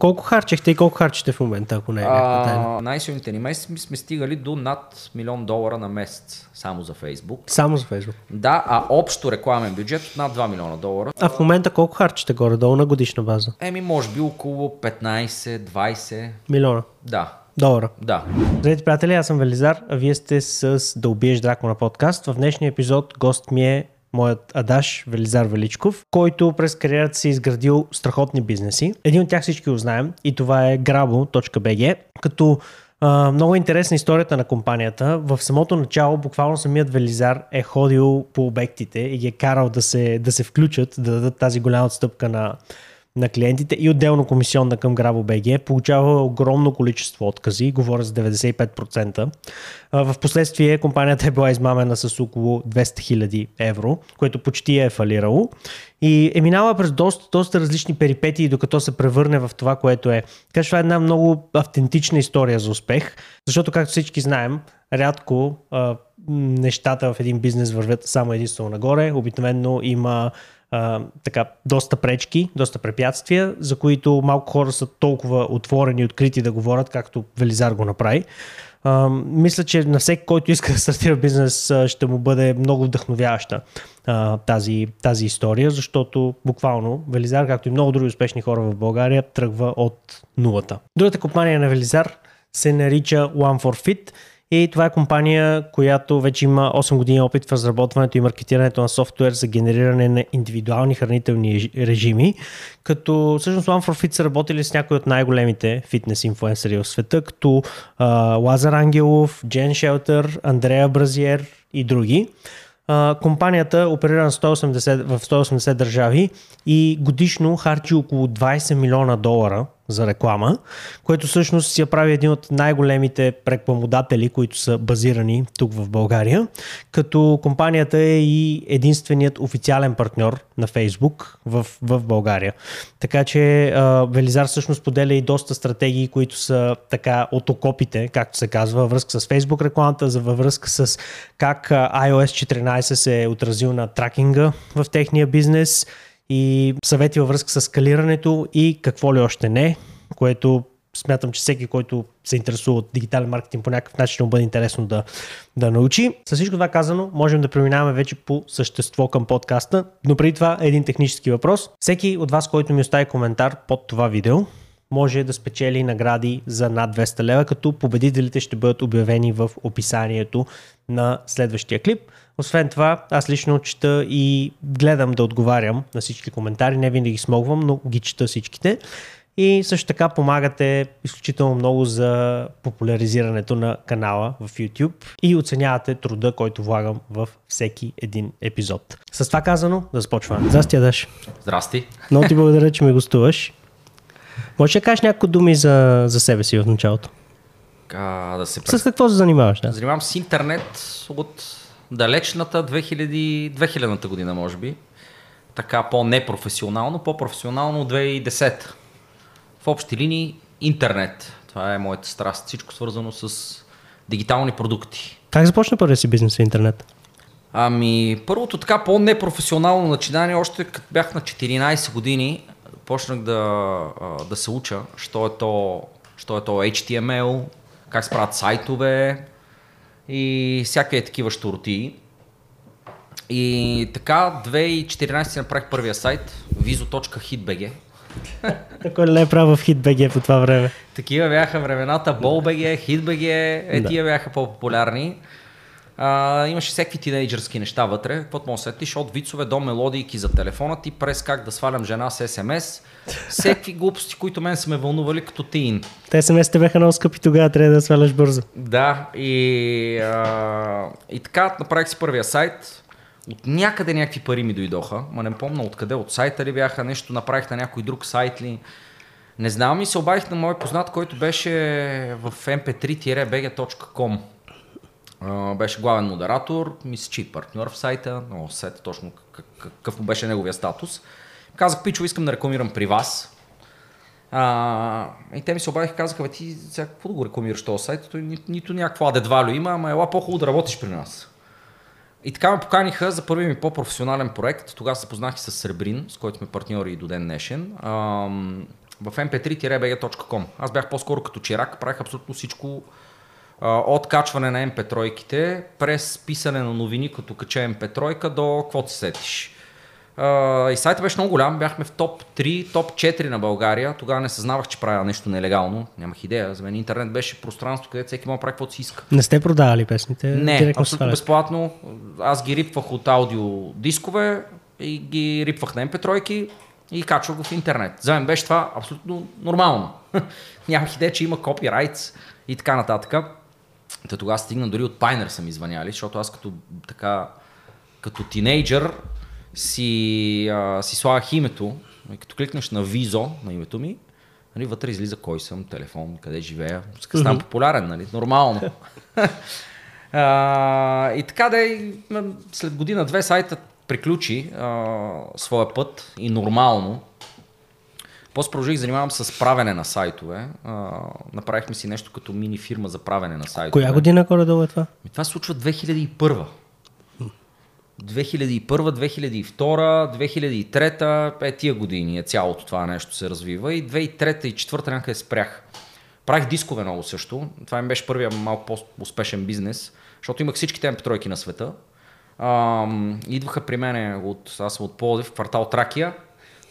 колко харчехте и колко харчите в момента, ако не е някаква тайна? Най-силните ни месеци сме стигали до над милион долара на месец само за Фейсбук. Само за Фейсбук. Да, а общо рекламен бюджет от над 2 милиона долара. А в момента колко харчите горе-долу на годишна база? Еми, може би около 15-20. Милиона Да, долара. да. Здравейте, приятели, аз съм Велизар, а вие сте с Да убиеш Дракона подкаст. В днешния епизод гост ми е моят адаш Велизар Величков, който през кариерата си е изградил страхотни бизнеси. Един от тях всички го знаем и това е grabo.bg, като а, много интересна историята на компанията. В самото начало буквално самият Велизар е ходил по обектите и ги е карал да се, да се включат, да дадат тази голяма отстъпка на, на клиентите и отделно комисионна към GrabOBG. Получава огромно количество откази, говоря за 95%. А, В последствие компанията е била измамена с около 200 000 евро, което почти е фалирало. И е минала през доста, доста различни перипетии, докато се превърне в това, което е. Така това е една много автентична история за успех, защото, както всички знаем, рядко нещата в един бизнес вървят само единствено нагоре. Обикновено има така, доста пречки, доста препятствия, за които малко хора са толкова отворени и открити да говорят, както Велизар го направи. А, мисля, че на всеки, който иска да стартира бизнес, ще му бъде много вдъхновяваща а, тази, тази история, защото буквално Велизар, както и много други успешни хора в България, тръгва от нулата. Другата компания на Велизар се нарича One for Fit и това е компания, която вече има 8 години опит в разработването и маркетирането на софтуер за генериране на индивидуални хранителни режими, като всъщност One for Fit са работили с някои от най-големите фитнес инфуенсъри в света, като а, Лазар Ангелов, Джен Шелтер, Андрея Бразиер и други. А, компанията оперира на 180, в 180 държави и годишно харчи около 20 милиона долара за реклама, което всъщност я прави един от най-големите рекламодатели, които са базирани тук в България, като компанията е и единственият официален партньор на Facebook в, в България. Така че а, Велизар всъщност поделя и доста стратегии, които са така от окопите, както се казва, във връзка с Facebook рекламата, за във връзка с как iOS 14 се е отразил на тракинга в техния бизнес, и съвети във връзка с скалирането и какво ли още не, което смятам, че всеки, който се интересува от дигитален маркетинг по някакъв начин му бъде интересно да, да научи. С всичко това казано, можем да преминаваме вече по същество към подкаста, но преди това един технически въпрос. Всеки от вас, който ми остави коментар под това видео, може да спечели награди за над 200 лева, като победителите ще бъдат обявени в описанието на следващия клип. Освен това, аз лично чета и гледам да отговарям на всички коментари, не винаги смогвам, но ги чета всичките. И също така помагате изключително много за популяризирането на канала в YouTube и оценявате труда, който влагам в всеки един епизод. С това казано, да започваме. Здрасти, Адаш. Здрасти. Много ти благодаря, че ми гостуваш. Може да кажеш няколко думи за, за себе си в началото? А, да се С какво се занимаваш? Да? Занимавам с интернет от далечната 2000, 2000-та година, може би. Така по-непрофесионално, по-професионално от 2010. В общи линии интернет. Това е моята страст. Всичко свързано с дигитални продукти. Как започна първия си бизнес в интернет? Ами, първото така по-непрофесионално начинание, още като бях на 14 години, почнах да, да се уча, що е то, що е то HTML, как се правят сайтове и всякакви такива штурти. И така, 2014 направих първия сайт, vizo.hitbg. Кой не е правил в HitBG по това време? Такива бяха времената, BolBG, HitBG, е Да. тия бяха по-популярни. А, имаше всякакви тинейджърски неща вътре, каквото може да сетиш, от вицове до мелодийки за телефона ти, през как да свалям жена с СМС, всякакви глупости, които мен са ме вълнували като тин. Те смс-те бяха много скъпи, тогава трябва да сваляш бързо. Да, и, а, и така направих си първия сайт. От някъде някакви пари ми дойдоха, ма не помня откъде, от сайта ли бяха, нещо направих на някой друг сайт ли. Не знам и се обадих на мой познат, който беше в mp3-bg.com. А, беше главен модератор, мисля, че и партньор в сайта, но сета точно как- какъв беше неговия статус. Казах, Пичо, искам да рекламирам при вас. А, и те ми се обадиха и казаха, бе, ти сега какво да го рекламираш този сайт? Той ни, нито added value има, ама ела по-хубаво да работиш при нас. И така ме поканиха за първи ми по-професионален проект. Тогава се познах и с Сребрин, с който сме партньори и до ден днешен. Ам, в mp3-bg.com. Аз бях по-скоро като чирак, правих абсолютно всичко а, от качване на mp3-ките, през писане на новини, като кача mp3 до какво се сетиш. И сайтът беше много голям, бяхме в топ 3, топ 4 на България. Тогава не съзнавах, че правя нещо нелегално. Нямах идея. За мен интернет беше пространство, където всеки може да прави каквото си иска. Не сте продавали песните? Не, абсолютно безплатно. Аз ги рипвах от аудио дискове и ги рипвах на mp3 и качвах го в интернет. За мен беше това абсолютно нормално. Нямах идея, че има копирайтс и така нататък. Та тогава стигна дори от Пайнер са ми звъняли, защото аз като така като тинейджър си, а, си слагах името, и като кликнеш на визо на името ми, нали, вътре излиза кой съм, телефон, къде живея. Mm-hmm. популярен, нали? Нормално. а, и така да и след година-две сайта приключи а, своя път и нормално. После продължих занимавам с правене на сайтове. А, направихме си нещо като мини фирма за правене на сайтове. Коя година горе-долу е това? Това се случва 2001. 2001, 2002, 2003, е тия години е цялото това нещо се развива и 2003 и 2004 някъде спрях. Правих дискове много също. Това ми беше първия малко по-успешен бизнес, защото имах всичките mp на света. Ам, идваха при мен от, аз съм от Плодив, квартал Тракия,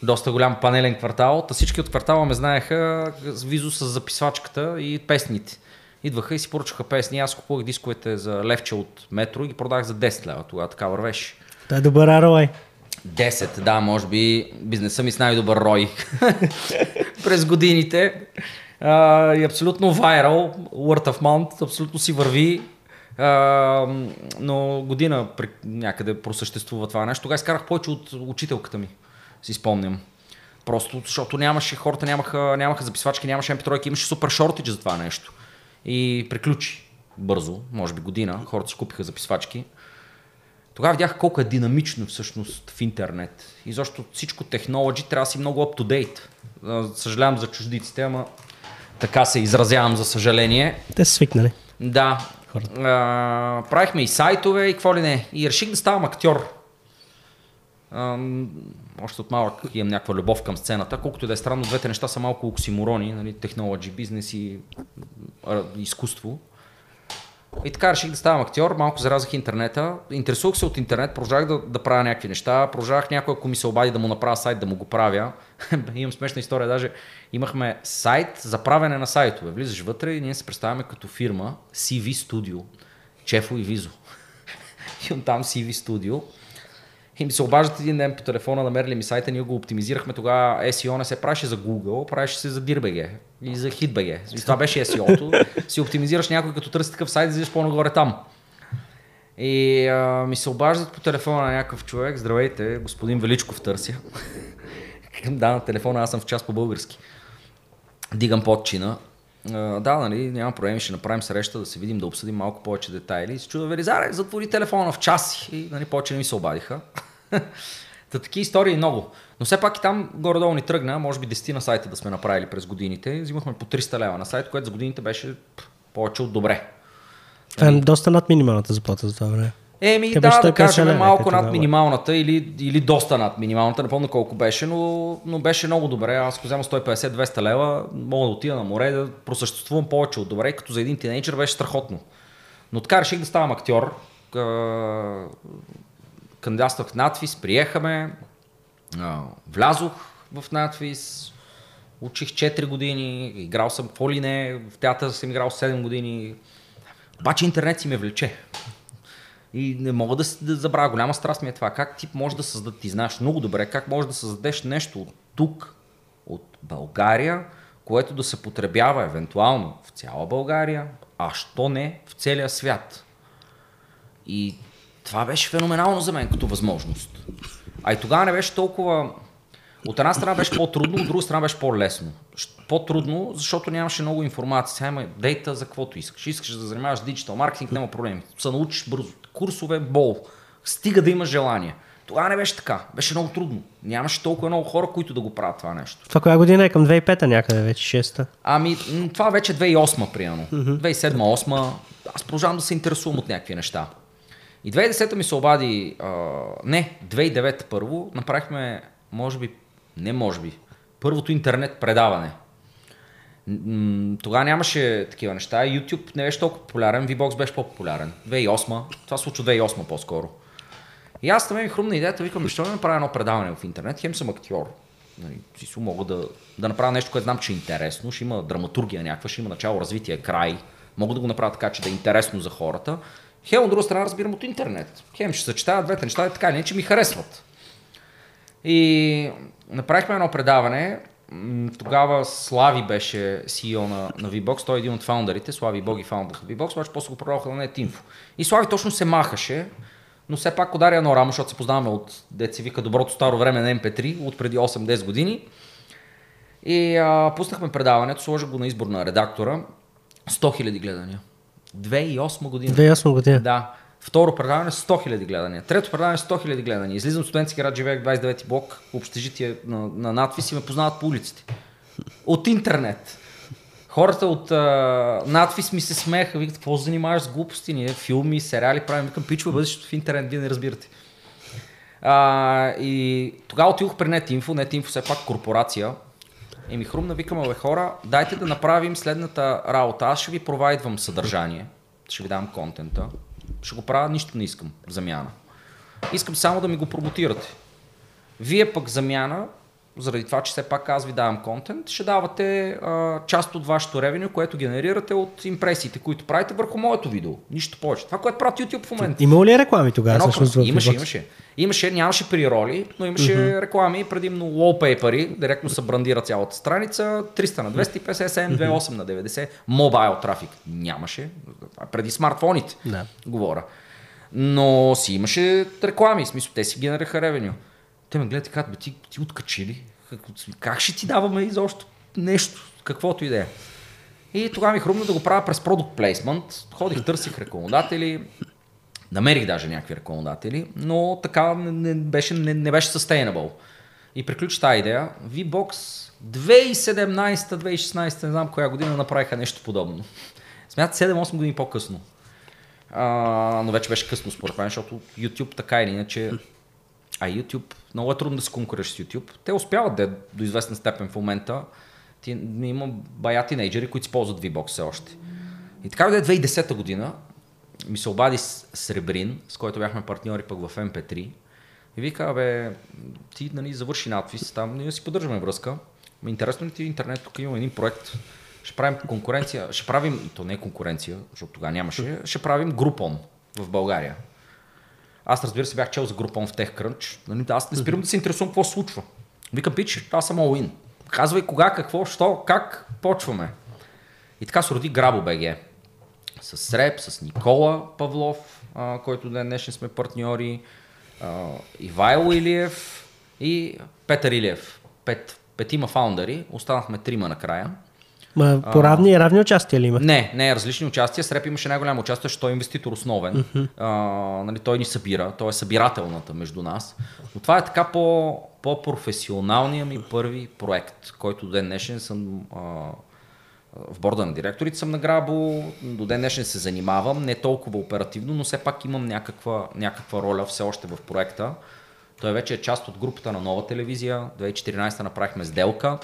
доста голям панелен квартал. Та всички от квартала ме знаеха визо с записвачката и песните идваха и си поръчаха песни. Аз купувах дисковете за левче от метро и ги продах за 10 лева. Тогава така вървеше. Това е добър ROI. 10, да, може би бизнеса ми с най-добър рой през годините. А, и абсолютно вайрал, word of mouth, абсолютно си върви. А, но година някъде просъществува това нещо. Тогава изкарах повече от учителката ми, си спомням. Просто защото нямаше, хората нямаха, нямаха записвачки, нямаше mp имаше супер шортидж за това нещо и приключи бързо, може би година, хората си купиха записвачки. Тогава видях колко е динамично всъщност в интернет. И защо всичко технологи трябва да си много up-to-date. Съжалявам за чуждиците, ама така се изразявам за съжаление. Те са свикнали. Да. А, правихме и сайтове и какво ли не. И реших да ставам актьор. А, още от малък имам някаква любов към сцената, колкото и да е странно, двете неща са малко оксиморони, нали, технологи, бизнес и изкуство. И така реших да ставам актьор, малко заразах интернета. Интересувах се от интернет, продължах да, да правя някакви неща, продължах някой, ако ми се обади да му направя сайт, да му го правя. Имам смешна история, даже имахме сайт за правене на сайтове. Влизаш вътре и ние се представяме като фирма CV Studio, Чефо и Визо. и там CV Studio и ми се обаждат един ден по телефона, намерили ми сайта, ние го оптимизирахме тогава. SEO не се правеше за Google, правеше се за DIRBG и за HitBG. И това беше SEO-то. си оптимизираш някой, като търси такъв сайт, излизаш по-нагоре там. И а, ми се обаждат по телефона на някакъв човек. Здравейте, господин Величков търся. да, на телефона аз съм в час по-български. Дигам подчина. Uh, да, нали, няма проблеми, ще направим среща, да се видим, да обсъдим малко повече детайли. И се чуда, Велизаре, затвори телефона в час и нали, повече не ми се обадиха. Та таки истории много. Но все пак и там горе-долу ни тръгна, може би 10 на сайта да сме направили през годините. Взимахме по 300 лева на сайт, което за годините беше повече от добре. Това е доста над минималната заплата за това време. Еми, Те да, да кажем малко над минималната или, или доста над минималната, не помня колко беше, но, но беше много добре. Аз ако взема 150-200 лева, мога да отида на море да просъществувам повече от добре, като за един тинейджър беше страхотно. Но така реших да ставам актьор кандидатствах в надфис, приехаме, влязох в надфис, учих 4 години, играл съм какво ли не, в театър съм играл 7 години, обаче интернет си ме влече. И не мога да, да забравя, голяма страст ми е това, как ти можеш да създадеш, ти знаеш много добре, как можеш да създадеш нещо от тук, от България, което да се потребява евентуално в цяла България, а що не в целия свят. И това беше феноменално за мен като възможност. А и тогава не беше толкова... От една страна беше по-трудно, от друга страна беше по-лесно. По-трудно, защото нямаше много информация. Сега има дейта за каквото искаш. Искаш да занимаваш с диджитал маркетинг, няма проблеми. Се научиш бързо. Курсове, бол. Стига да имаш желание. Тогава не беше така. Беше много трудно. Нямаше толкова много хора, които да го правят това нещо. Това коя година е към 2005-та някъде вече, 6-та? Ами, това вече 2008 примерно. Mm-hmm. 2007-2008. Аз продължавам да се интересувам от някакви неща. И 2010 ми се обади, а, не, 2009 първо, направихме, може би, не може би, първото интернет предаване. Тогава нямаше такива неща. YouTube не беше толкова популярен, VBOX беше по-популярен. 2008, това случва 2008 по-скоро. И аз там ми хрумна идеята, викам, защо не направя едно предаване в интернет, хем съм актьор. Нали, си мога да, да направя нещо, което знам, че е интересно, ще има драматургия някаква, ще има начало, развитие, край. Мога да го направя така, че да е интересно за хората. Хем, от друга страна, разбирам от интернет. Хем, ще съчетая двете неща, и така или иначе ми харесват. И направихме едно предаване. Тогава Слави беше CEO на, на VBOX, той е един от фаундърите, Слави Боги фаундър на VBOX, обаче после го продаваха на NetInfo. И Слави точно се махаше, но все пак удари едно рамо, защото се познаваме от, деца вика, доброто старо време на MP3, от преди 8-10 години. И а, пуснахме предаването, сложих го на избор на редактора. 100 000 гледания. 2008 година. 2008 година. Да. Второ предаване 100 000 гледания. Трето предаване 100 000 гледания. Излизам студентски град, живеех в 29 блок, общежитие на, на надпис и ме познават по улиците. От интернет. Хората от а, надпис ми се смееха, викат, какво се занимаваш с глупости, ние филми, сериали правим, викам, пичове, бъдещето в интернет, вие не разбирате. А, и тогава отидох при NetInfo, NetInfo все пак корпорация, и ми хрумна, викам, бе хора, дайте да направим следната работа. Аз ще ви провайдвам съдържание, ще ви дам контента, ще го правя, нищо не искам замяна. Искам само да ми го промотирате. Вие пък замяна, заради това, че все пак аз ви давам контент, ще давате а, част от вашето ревеню, което генерирате от импресиите, които правите върху моето видео. Нищо повече. Това, което правят YouTube в момента. Имало ли реклами тогава? Едно всъщност, имаше, имаше. Имаше, нямаше прироли, но имаше uh-huh. реклами, предимно wallpaper директно се брандира цялата страница, 300 на 250, 728 на 90, мобайл трафик нямаше, преди смартфоните Да. говоря. Но си имаше реклами, в смисъл, те си генерираха ревеню. Те ме гледат и казват, бе, ти, ти откачи ли? Как, как ще ти даваме изобщо нещо, каквото и да е. И тогава ми хрумна да го правя през продукт плейсмент. Ходих, търсих рекламодатели, намерих даже някакви рекламодатели, но така не, не беше, не, не беше sustainable. И приключи тази идея. VBOX 2017-2016, не знам коя година, направиха нещо подобно. Смятат 7-8 години по-късно. А, но вече беше късно според мен, защото YouTube така или иначе а YouTube, много е трудно да се конкурираш с YouTube. Те успяват да е до известна степен в момента. Ти, има бая тинейджери, които използват VBOX все още. И така да е 2010 година, ми се обади с Сребрин, с който бяхме партньори пък в MP3. И вика, бе, ти нали, завърши надпис, там ние си поддържаме връзка. Интересно ли ти интернет? Тук имаме един проект. Ще правим конкуренция, ще правим, то не е конкуренция, защото тогава нямаше, ще правим групон в България. Аз разбира се бях чел за групон в TechCrunch. Нали, аз не спирам да се интересувам какво се случва. Викам, пич, аз съм all in. Казвай кога, какво, що, как почваме. И така се роди Грабо БГ. С Реп, с Никола Павлов, а, който ден днешен сме партньори, а, Ивайло Илиев и Петър Илиев. Пет, петима фаундъри, останахме трима накрая. Ма, по равни, равни участия ли има? Не, не, различни участия. С Реп имаше най-голямо участие, защото той е инвеститор основен. А, нали, той ни събира, той е събирателната между нас. Но това е така по, по-професионалният ми първи проект, който до ден днешен съм а, в борда на директорите съм на Грабо, до ден днешен се занимавам, не толкова оперативно, но все пак имам някаква, някаква роля все още в проекта. Той вече е част от групата на нова телевизия. 2014 направихме сделка.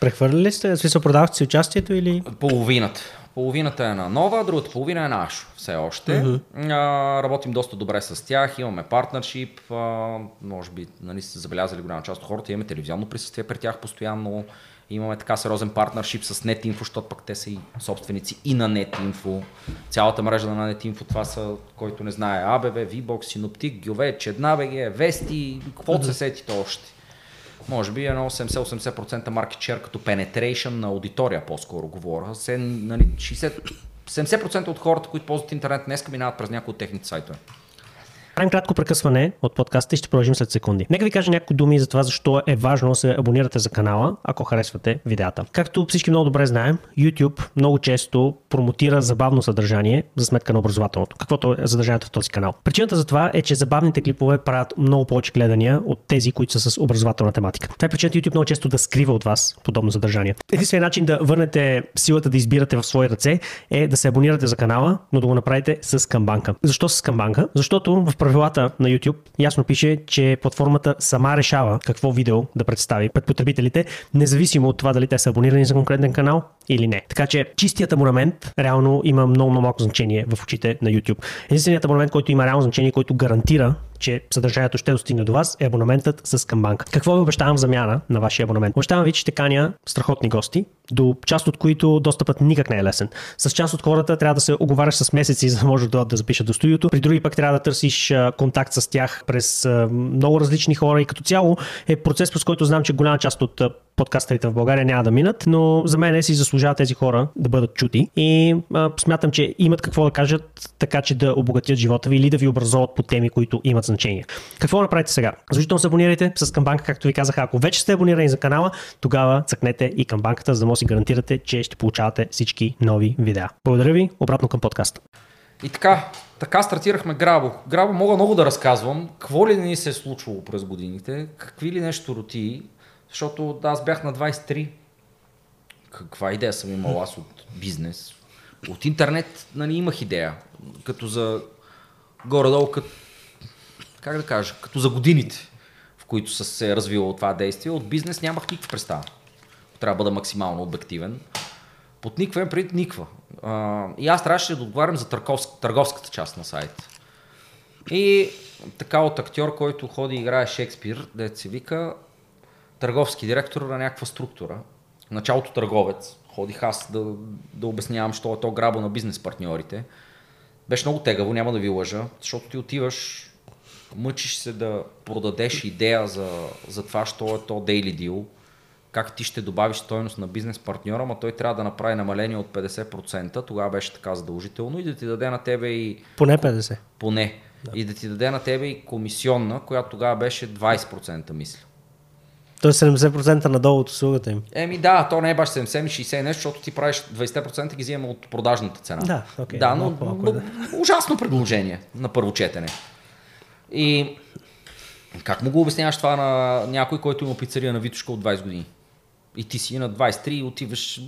Прехвърляли сте? В смисъл, продавахте си участието или... Половината. Половината е на нова, другата половина е на Ашо. Все още. Mm-hmm. А, работим доста добре с тях, имаме партнершип, а, може би нали, сте забелязали голяма част от хората, имаме телевизионно присъствие при тях постоянно, имаме така сериозен партнершип с NetInfo, защото пък те са и собственици и на NetInfo. Цялата мрежа на NetInfo, това са, който не знае, ABV, VBOX, Synoptic, Гюве, Чеднабеге, Вести, каквото се сетите още може би едно 70-80% market share като penetration на аудитория, по-скоро говоря. Се, нали, 60, 70% от хората, които ползват интернет днес, минават през някои от техните сайтове. Правим кратко прекъсване от подкаста и ще продължим след секунди. Нека ви кажа няколко думи за това, защо е важно да се абонирате за канала, ако харесвате видеята. Както всички много добре знаем, YouTube много често промотира забавно съдържание за сметка на образователното, каквото е съдържанието в този канал. Причината за това е, че забавните клипове правят много повече гледания от тези, които са с образователна тематика. Това е причината YouTube много често да скрива от вас подобно съдържание. Единственият начин да върнете силата да избирате в свои ръце е да се абонирате за канала, но да го направите с камбанка. Защо с камбанка? Защото в правилата на YouTube ясно пише, че платформата сама решава какво видео да представи пред потребителите, независимо от това дали те са абонирани за конкретен канал или не. Така че чистият абонамент реално има много, много малко значение в очите на YouTube. Единственият абонамент, който има реално значение, който гарантира че съдържанието ще достигне до вас, е абонаментът с Камбанк. Какво ви обещавам в замяна на вашия абонамент? Обещавам ви, че ще каня страхотни гости, до част от които достъпът никак не е лесен. С част от хората трябва да се оговаряш с месеци, за да можеш да, да запишат до студиото. При други пък трябва да търсиш контакт с тях през много различни хора и като цяло е процес, през който знам, че голяма част от подкастерите в България няма да минат, но за мен си заслужават тези хора да бъдат чути и а, смятам, че имат какво да кажат, така че да обогатят живота ви или да ви образоват по теми, които имат значение. Какво направите сега? Задължително се абонирайте с камбанка, както ви казах. Ако вече сте абонирани за канала, тогава цъкнете и камбанката, за да може да си гарантирате, че ще получавате всички нови видеа. Благодаря ви, обратно към подкаста. И така, така стартирахме Грабо. Грабо мога много да разказвам. Какво ли ни се е случвало през годините, какви ли нещо роти, защото аз бях на 23. Каква идея съм имал аз от бизнес? От интернет нали, имах идея. Като за горе-долу, като, как да кажа, като за годините, в които са се развило това действие. От бизнес нямах никаква представа. Трябва да бъда максимално обективен. Под никаква преди никва. и аз трябваше да отговарям за търговск, търговската част на сайта. И така от актьор, който ходи и играе Шекспир, да се вика, търговски директор на някаква структура. Началото търговец. Ходих аз да, да обяснявам, що е то грабо на бизнес партньорите. Беше много тегаво, няма да ви лъжа, защото ти отиваш, мъчиш се да продадеш идея за, за това, що е то daily deal, как ти ще добавиш стоеност на бизнес партньора, но той трябва да направи намаление от 50%, тогава беше така задължително и да ти даде на тебе и... Поне 50. Поне. Да. И да ти даде на тебе и комисионна, която тогава беше 20%, мисля. Тоест 70% надолу от услугата им. Еми да, то не е баш 70-60 нещо, защото ти правиш 20% ги взема от продажната цена. Да, okay, да но, но, да. ужасно предложение на първо четене. И как му го обясняваш това на някой, който има пицария на Витушка от 20 години? И ти си на 23 и отиваш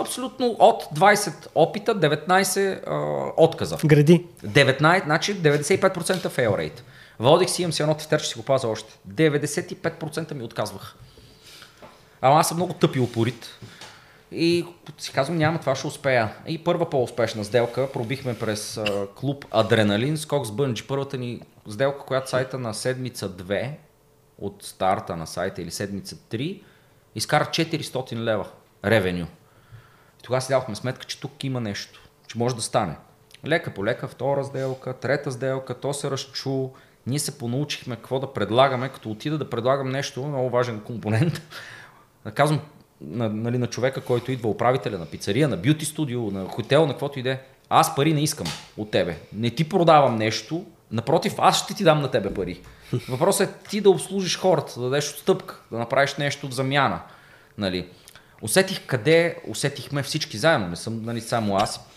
абсолютно от 20 опита, 19 а, отказа. Гради. 19, значи 95% fail rate. Водих си, имам си едно тефтер, ще си го пазя още. 95% ми отказвах. Ама аз съм много тъп и упорит. И си казвам, няма, това ще успея. И първа по-успешна сделка, пробихме през а, клуб Адреналин, скок с бънджи. Първата ни сделка, която сайта на седмица 2 от старта на сайта или седмица 3, изкара 400 лева ревеню. Тогава си дадохме сметка, че тук има нещо, че може да стане. Лека по лека, втора сделка, трета сделка, то се разчу, ние се понаучихме какво да предлагаме, като отида да предлагам нещо, много важен компонент. Казвам на, нали, на човека, който идва управителя на пицария, на бюти студио, на хотел, на каквото иде. Аз пари не искам от тебе. Не ти продавам нещо, напротив, аз ще ти дам на тебе пари. Въпросът е ти да обслужиш хората, да дадеш отстъпка, да направиш нещо в замяна. Нали. Усетих къде, усетихме всички заедно, не съм нали, само аз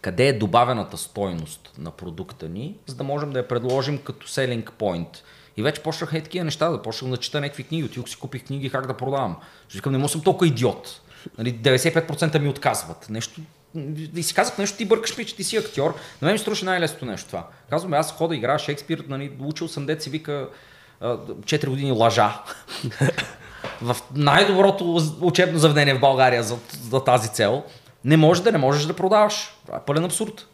къде е добавената стойност на продукта ни, за да можем да я предложим като selling point. И вече почнаха и такива неща, да почнах да чета някакви книги, отидох си купих книги как да продавам. Викам, не му съм толкова идиот. Нали, 95% ми отказват. Нещо, и си казах нещо, ти бъркаш ми, че ти си актьор. На мен ми струваше най-лесното нещо това. Казвам, аз хода игра Шекспир, нали, учил съм деца вика 4 години лъжа. в най-доброто учебно заведение в България за, за тази цел. Не може да не можеш да продаваш. Това е пълен абсурд.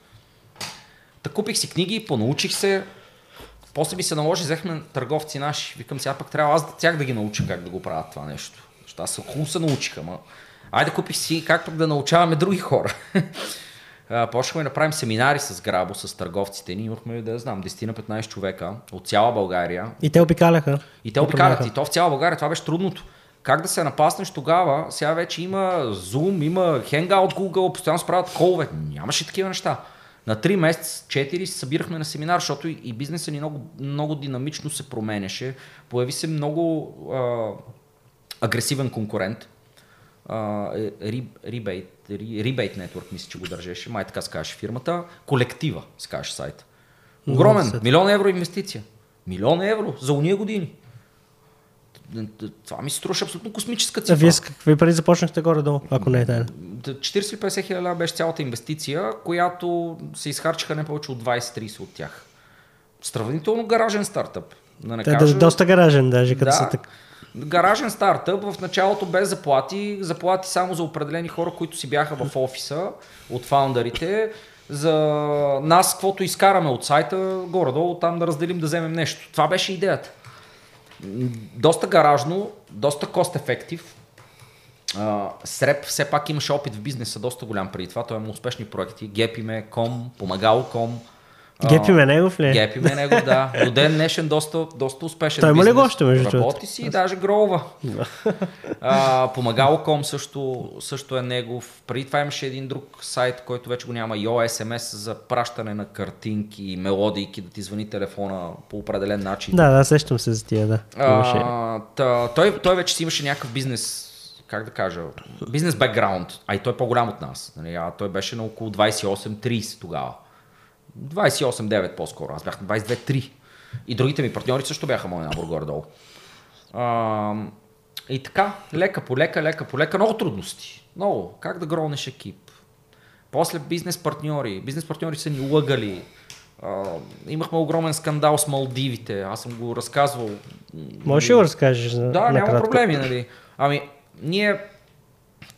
Та купих си книги, понаучих се. После ми се наложи, взехме търговци наши. Викам сега пък трябва аз да тях да ги науча как да го правят това нещо. Защото аз хубаво се научиха, ма. Айде купих си как пък да научаваме други хора. почнахме да правим семинари с Грабо, с търговците ни. Имахме, да знам, 10 на 15 човека от цяла България. И те обикаляха. И те обикалят. И то в цяла България. Това беше трудното как да се напаснеш тогава, сега вече има Zoom, има Hangout Google, постоянно се правят колове. Нямаше такива неща. На 3 месеца, 4 се събирахме на семинар, защото и, бизнесът ни много, много динамично се променяше. Появи се много а, агресивен конкурент. Rebate, Rebate Network, мисля, че го държеше. Май така се фирмата. Колектива, се каже сайта. Огромен. Милион евро инвестиция. Милион евро за уния години това ми се струваше абсолютно космическа цифра. А вие с какви пари започнахте горе-долу, ако не е тайна? 40-50 хиляди беше цялата инвестиция, която се изхарчиха не повече от 20-30 от тях. Сравнително гаражен стартъп. Да не Та, кажа... доста гаражен даже, като да, са така. Гаражен стартъп, в началото без заплати, заплати само за определени хора, които си бяха в офиса от фаундърите, за нас, каквото изкараме от сайта, горе-долу там да разделим, да вземем нещо. Това беше идеята. Доста гаражно, доста cost-effective. Uh, Среп все пак имаше опит в бизнеса доста голям преди това. Той има успешни проекти. Гепиме, Ком, Помагало.ком. Гепи ме негов ли? е? Гепи ме него, да. До ден днешен доста, доста успешен Той има ли го още, между? Работи си и даже гролва. а, Помагало.com също, също е негов. Преди това имаше един друг сайт, който вече го няма. Yo SMS за пращане на картинки и мелодийки, да ти звъни телефона по определен начин. Да, да, сещам се за тия, да. А, та, той, той вече си имаше някакъв бизнес, как да кажа, бизнес бекграунд, а и той е по-голям от нас. Нали? А той беше на около 28-30 тогава. 28-9 по-скоро, аз бях на 22-3. И другите ми партньори също бяха моя набор горе-долу. А, и така, лека по лека, лека по лека, много трудности. Много. Как да гронеш екип? После бизнес партньори. Бизнес партньори са ни лъгали. А, имахме огромен скандал с Малдивите. Аз съм го разказвал. Можеш ли го разкажеш? Да, няма накратко? проблеми, нали. Ами, ние,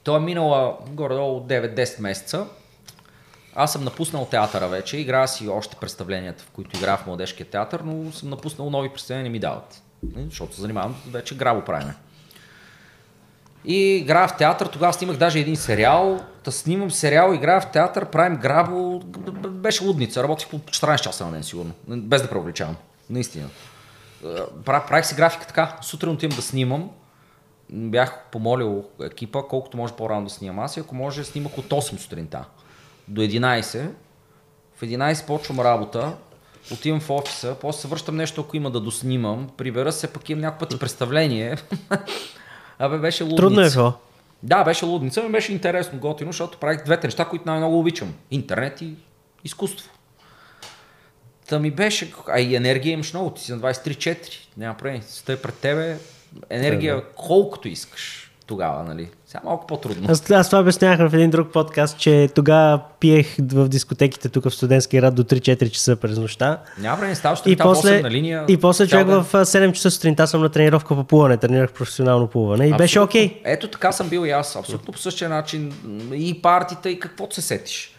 то е минала горе-долу 9-10 месеца. Аз съм напуснал театъра вече, играя си още представленията, в които играя в младежкия театър, но съм напуснал нови представления, не ми дават. Нали, Защото се занимавам, вече грабо правиме. И играя в театър, тогава снимах даже един сериал, да снимам сериал, играя в театър, правим грабо, беше лудница, работих по 14 часа на ден сигурно, без да преувеличавам, наистина. Правих си графика така, сутрин отивам да снимам, бях помолил екипа колкото може по-рано да снимам аз и ако може снимах от 8 сутринта до 11. В 11 почвам работа, отивам в офиса, после се връщам нещо, ако има да доснимам, прибера се, пък имам пъти представление. Абе, беше лудница. Трудно е било. Да, беше лудница, но беше интересно, готино, защото правих двете неща, които най-много обичам. Интернет и изкуство. Та ми беше, а и енергия имаш много, ти си на 23-4, няма проблем, стой пред тебе, енергия колкото искаш тогава, нали? Сега малко по-трудно. Аз, аз това обяснявах в един друг подкаст, че тогава пиех в дискотеките тук в студентски град до 3-4 часа през нощта. Няма време, ставаш И после, 8 на линия. и после човек ден. в а, 7 часа сутринта съм на тренировка по плуване, тренирах професионално плуване и беше Абсолютно. окей. Ето така съм бил и аз, абсолютно по същия начин. И партита, и каквото се сетиш.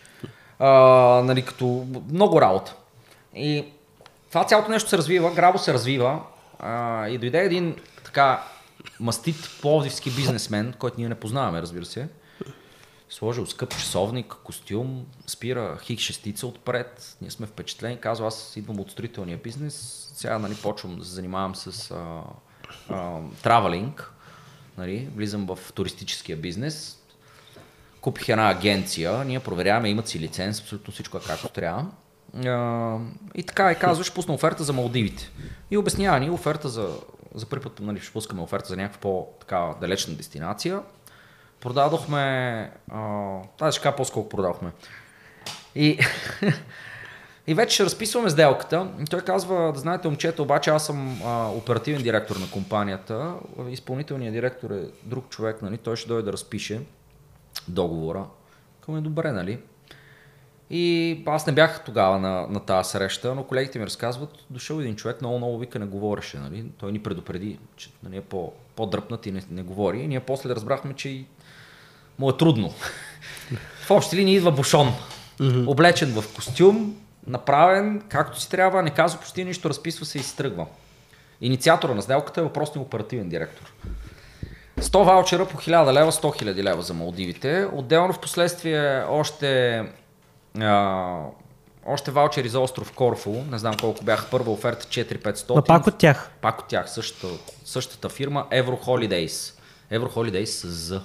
А, нали, като много работа. И това цялото нещо се развива, грабо се развива. А, и дойде един така мастит пловдивски бизнесмен, който ние не познаваме, разбира се. Сложил скъп часовник, костюм, спира хик шестица отпред. Ние сме впечатлени. Казва, аз идвам от строителния бизнес. Сега нали, почвам да се занимавам с а, а, травелинг. Нали, влизам в туристическия бизнес. Купих една агенция, ние проверяваме, имат си лиценз, абсолютно всичко е както трябва. А, и така и казваш, пусна оферта за Малдивите. И обяснява ни оферта за, за първи път, нали, ще пускаме оферта за някаква по-така далечна дестинация. Продадохме, а, ще по-сколко продадохме. И, и вече разписваме сделката. Той казва, да знаете, момчета, обаче аз съм а, оперативен директор на компанията. Изпълнителният директор е друг човек, нали? той ще дойде да разпише договора. Към е добре, нали? И аз не бях тогава на, на тази среща, но колегите ми разказват, дошъл един човек, много, много вика не говореше, нали? Той ни предупреди, че нали, е по, по-дръпнат и не, не говори. И ние после разбрахме, че и му е трудно. в общи линии идва Бушон, облечен в костюм, направен както си трябва, не казва почти нищо, разписва се и се тръгва. Инициатора на сделката е въпросният оперативен директор. 100 ваучера по 1000 лева, 100 000 лева за Малдивите. Отделно в последствие още, а, още ваучери за остров Корфу. Не знам колко бяха. Първа оферта 4500. Но пак от тях. Пак от тях, същата, същата фирма Euro Holidays. Euro Holidays с Z.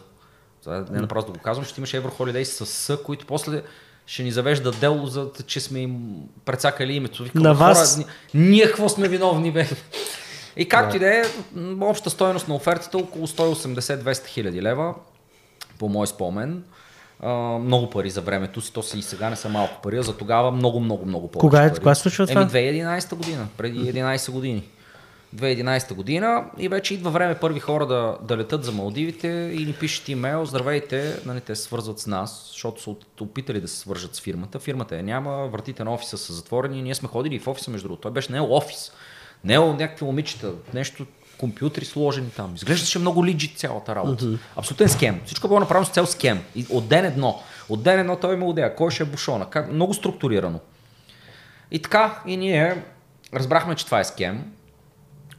Това не е просто да го казвам, ще имаш Euro Holidays с С, които после ще ни завежда дело, за че сме им прецакали името. Викам, На хора, вас? ни- ние какво сме виновни, бе? И както и да е, обща стоеност на офертата около 180-200 хиляди лева, по мой спомен. Много пари за времето си, то си и сега не са малко пари, а за тогава много, много, много повече Кога е- пари. кога се случва това? Еми 2011 година, преди 11 години. 2011 година и вече идва време първи хора да, да летат за Малдивите и ни пишат имейл, здравейте, нали, те се свързват с нас, защото са опитали да се свържат с фирмата. Фирмата я няма, вратите на офиса са затворени, ние сме ходили и в офиса между другото. Той беше не офис, не някакви момичета, нещо компютри сложени там. Изглеждаше много лиджи цялата работа. Mm-hmm. Абсолютен скем. Всичко било направено с цел скем. И от ден едно. От ден едно той има идея. Кой ще е бушона? Как? Много структурирано. И така, и ние разбрахме, че това е скем.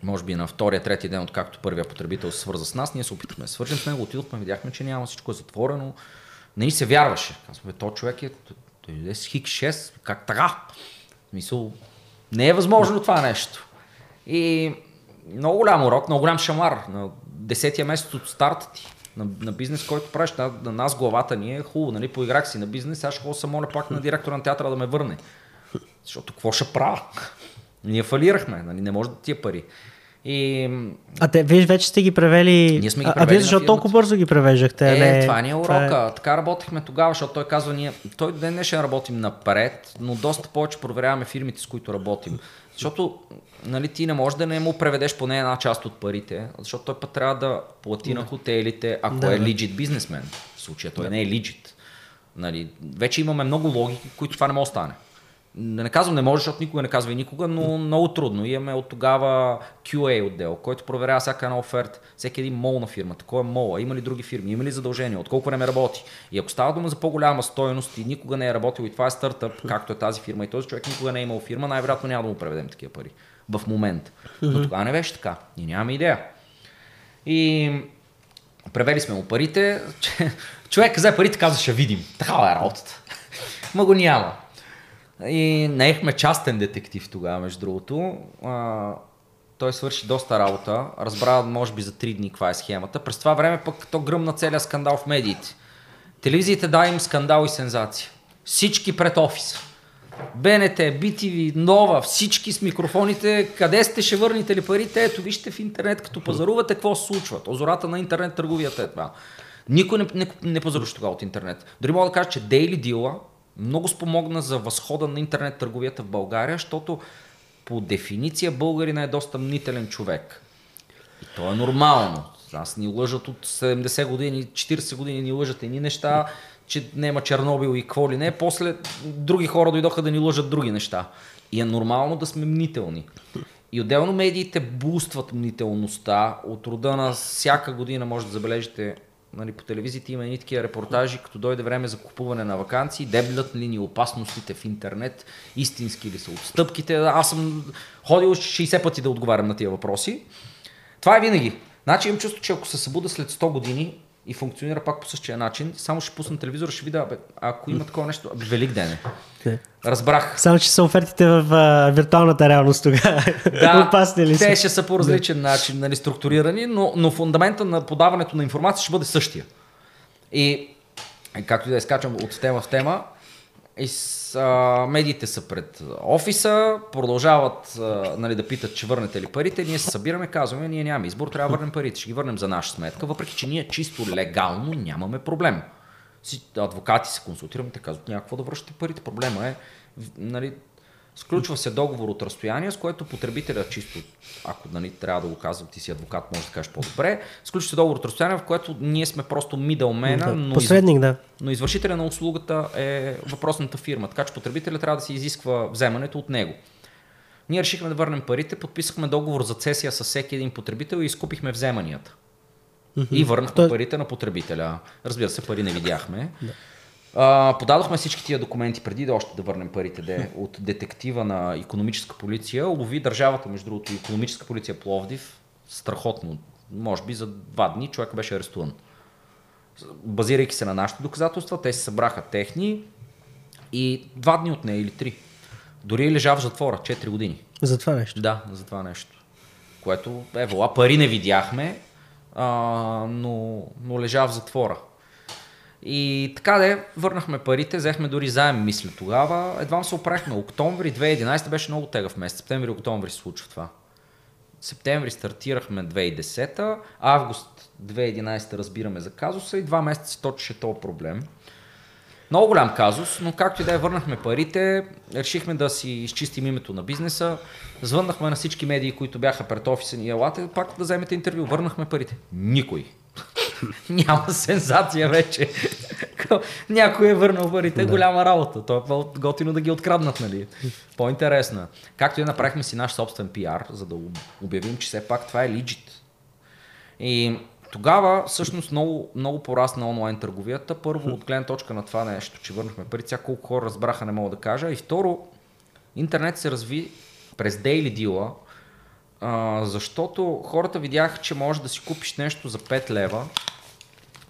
Може би на втория, третия ден, откакто първия потребител се свърза с нас, ние се опитахме да свържем с него, отидохме, видяхме, че няма, всичко е затворено. Не ни се вярваше. Казваме, то човек е, той е с хик 6, как така? Мисъл, не е възможно това нещо. И много голям урок, много голям шамар. На десетия месец от старта ти на, на бизнес, който правиш. На, на нас главата ни е хубаво, нали? Поиграх си на бизнес, аз ще се моля пак на директора на театъра да ме върне. Защото какво ще правя? Ние фалирахме, нали? не може да тия пари. И... А те, вие вече сте ги превели. Ние сме ги а, а вие защо толкова бързо ги превеждахте? Е, не... това ни е урока. Това е... Така работихме тогава, защото той казва, ние, той ден не ще работим напред, но доста повече проверяваме фирмите, с които работим. Защото нали, ти не можеш да не му преведеш поне една част от парите, защото той път трябва да плати на хотелите, ако да, е легит бизнесмен. В случая той да. не е легит. Нали, вече имаме много логики, които това не може да стане. Не казвам не може, защото никога не казва и никога, но много трудно. Имаме от тогава QA отдел, който проверява всяка една оферта, всеки един мол на фирмата. Кой е мола? Има ли други фирми? Има ли задължения? От колко време работи? И ако става дума за по-голяма стоеност и никога не е работил и това е стартъп, както е тази фирма и този човек никога не е имал фирма, най-вероятно няма да му преведем такива пари в момента. Но тогава не беше така. Ние нямаме идея. И превели сме му парите. Човек взе парите, каза, ще видим. Такава е работата. Ма го няма. И наехме частен детектив тогава, между другото. А, той свърши доста работа. Разбра, може би, за три дни каква е схемата. През това време пък то гръмна целият скандал в медиите. Телевизиите да им скандал и сензация. Всички пред офиса. БНТ, BTV, Нова, всички с микрофоните, къде сте, ще върнете ли парите? Ето вижте в интернет, като пазарувате, какво се случва. Озората на интернет търговията е това. Никой не, не, не пазаруваше тогава от интернет. Дори мога да кажа, че Daily Deal много спомогна за възхода на интернет търговията в България, защото по дефиниция българина е доста мнителен човек. И то е нормално. Аз ни лъжат от 70 години, 40 години ни лъжат едни неща, че няма Чернобил и какво ли не. После други хора дойдоха да ни лъжат други неща. И е нормално да сме мнителни. И отделно медиите бустват мнителността. От рода на всяка година може да забележите нали, по телевизията има и такива репортажи, като дойде време за купуване на вакансии, деблят ли ни опасностите в интернет, истински ли са отстъпките. Аз съм ходил 60 пъти да отговарям на тия въпроси. Това е винаги. Значи имам чувство, че ако се събуда след 100 години, и функционира пак по същия начин. Само ще пусна телевизора, ще видя, бе, ако има такова нещо, бе, велик ден е. Разбрах. Само, че са офертите в а, виртуалната реалност тогава. Да, Опасни ли са? те ще са по различен начин нали, структурирани, но, но фундамента на подаването на информация ще бъде същия. И както и да изкачам от тема в тема, и с, а, медиите са пред офиса, продължават а, нали, да питат, че върнете ли парите. Ние се събираме, казваме, ние нямаме избор, трябва да върнем парите, ще ги върнем за наша сметка, въпреки че ние чисто легално нямаме проблем. Адвокати се консултираме, те казват, някакво да връщате парите. Проблема е, нали, Сключва се договор от разстояние, с което потребителя чисто, ако нали, трябва да го казвам, ти си адвокат, може да кажеш по-добре, сключва се договор от разстояние, в което ние сме просто мидълмена, да, но, Посредник, да. но извършителя на услугата е въпросната фирма, така че потребителя трябва да се изисква вземането от него. Ние решихме да върнем парите, подписахме договор за цесия с всеки един потребител и изкупихме вземанията. Mm-hmm. И върнахме Той... парите на потребителя. Разбира се, пари не видяхме. Да. А, подадохме всички тия документи преди да още да върнем парите де, от детектива на економическа полиция. Лови държавата, между другото, економическа полиция Пловдив. Страхотно. Може би за два дни човек беше арестуван. Базирайки се на нашите доказателства, те се събраха техни и два дни от нея или три. Дори лежа в затвора, 4 години. За това нещо? Да, за това нещо. Което е вала, пари не видяхме, а, но, но лежа в затвора. И така де, върнахме парите, взехме дори заем, мисля тогава. Едва се оправихме. Октомври 2011 беше много тегъв месец. Септември, октомври се случва това. Септември стартирахме 2010, август 2011 разбираме за казуса и два месеца се точеше този проблем. Много голям казус, но както и да е, върнахме парите, решихме да си изчистим името на бизнеса, звъннахме на всички медии, които бяха пред офиса ни, елате пак да вземете интервю, върнахме парите. Никой. Няма сензация вече. Някой е върнал парите, да. голяма работа. То е по-готино да ги откраднат, нали? По-интересно. е. Както и направихме си наш собствен пиар, за да обявим, че все пак това е legit. И тогава всъщност много, много порасна онлайн търговията. Първо от гледна точка на това нещо, че върнахме пари, сега колко хора разбраха, не мога да кажа. И второ, интернет се разви през Daily Deal, а, защото хората видяха, че можеш да си купиш нещо за 5 лева,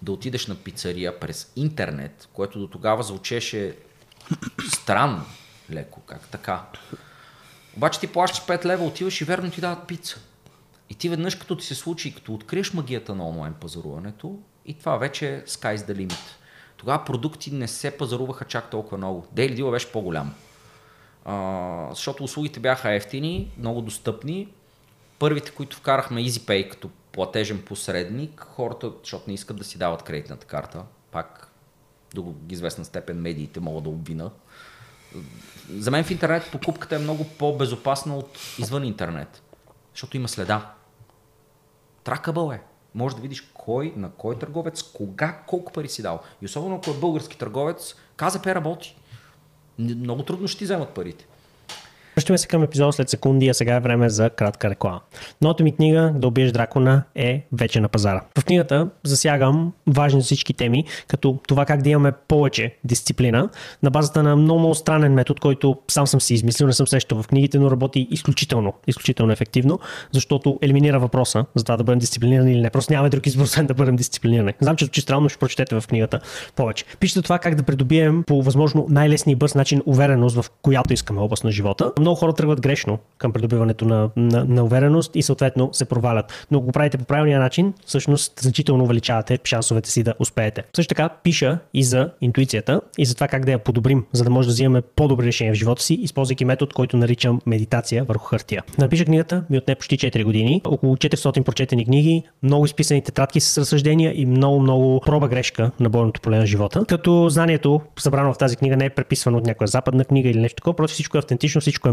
да отидеш на пицария през интернет, което до тогава звучеше странно, леко, как така. Обаче ти плащаш 5 лева, отиваш и верно ти дават пица. И ти веднъж като ти се случи, като откриеш магията на онлайн пазаруването, и това вече е sky's the limit. Тогава продукти не се пазаруваха чак толкова много. Daily Deal беше по-голям. А, защото услугите бяха ефтини, много достъпни. Първите, които вкарахме EasyPay като платежен посредник, хората, защото не искат да си дават кредитната карта, пак до известна степен медиите могат да обвина. За мен в интернет покупката е много по-безопасна от извън интернет, защото има следа. Тракабъл е. Може да видиш кой, на кой търговец, кога, колко пари си дал. И особено ако е български търговец, КЗП работи. Много трудно ще ти вземат парите. Връщаме се към епизода след секунди, а сега е време за кратка реклама. Новата ми книга Да убиеш дракона е вече на пазара. В книгата засягам важни всички теми, като това как да имаме повече дисциплина на базата на много, много странен метод, който сам съм си измислил, не съм срещал в книгите, но работи изключително, изключително ефективно, защото елиминира въпроса за това да бъдем дисциплинирани или не. Просто нямаме друг избор, освен да бъдем дисциплинирани. Знам, че звучи странно, ще прочетете в книгата повече. Пишете това как да придобием по възможно най-лесния и бърз начин увереност в която искаме област на живота много хора тръгват грешно към придобиването на, на, на увереност и съответно се провалят. Но го правите по правилния начин, всъщност значително увеличавате шансовете си да успеете. Също така пиша и за интуицията и за това как да я подобрим, за да може да взимаме по-добри решения в живота си, използвайки метод, който наричам медитация върху хартия. Напиша книгата ми отне почти 4 години, около 400 прочетени книги, много изписани тетрадки с разсъждения и много, много проба грешка на бойното поле на живота. Като знанието, събрано в тази книга, не е преписвано от някоя западна книга или нещо такова, просто всичко е автентично, всичко е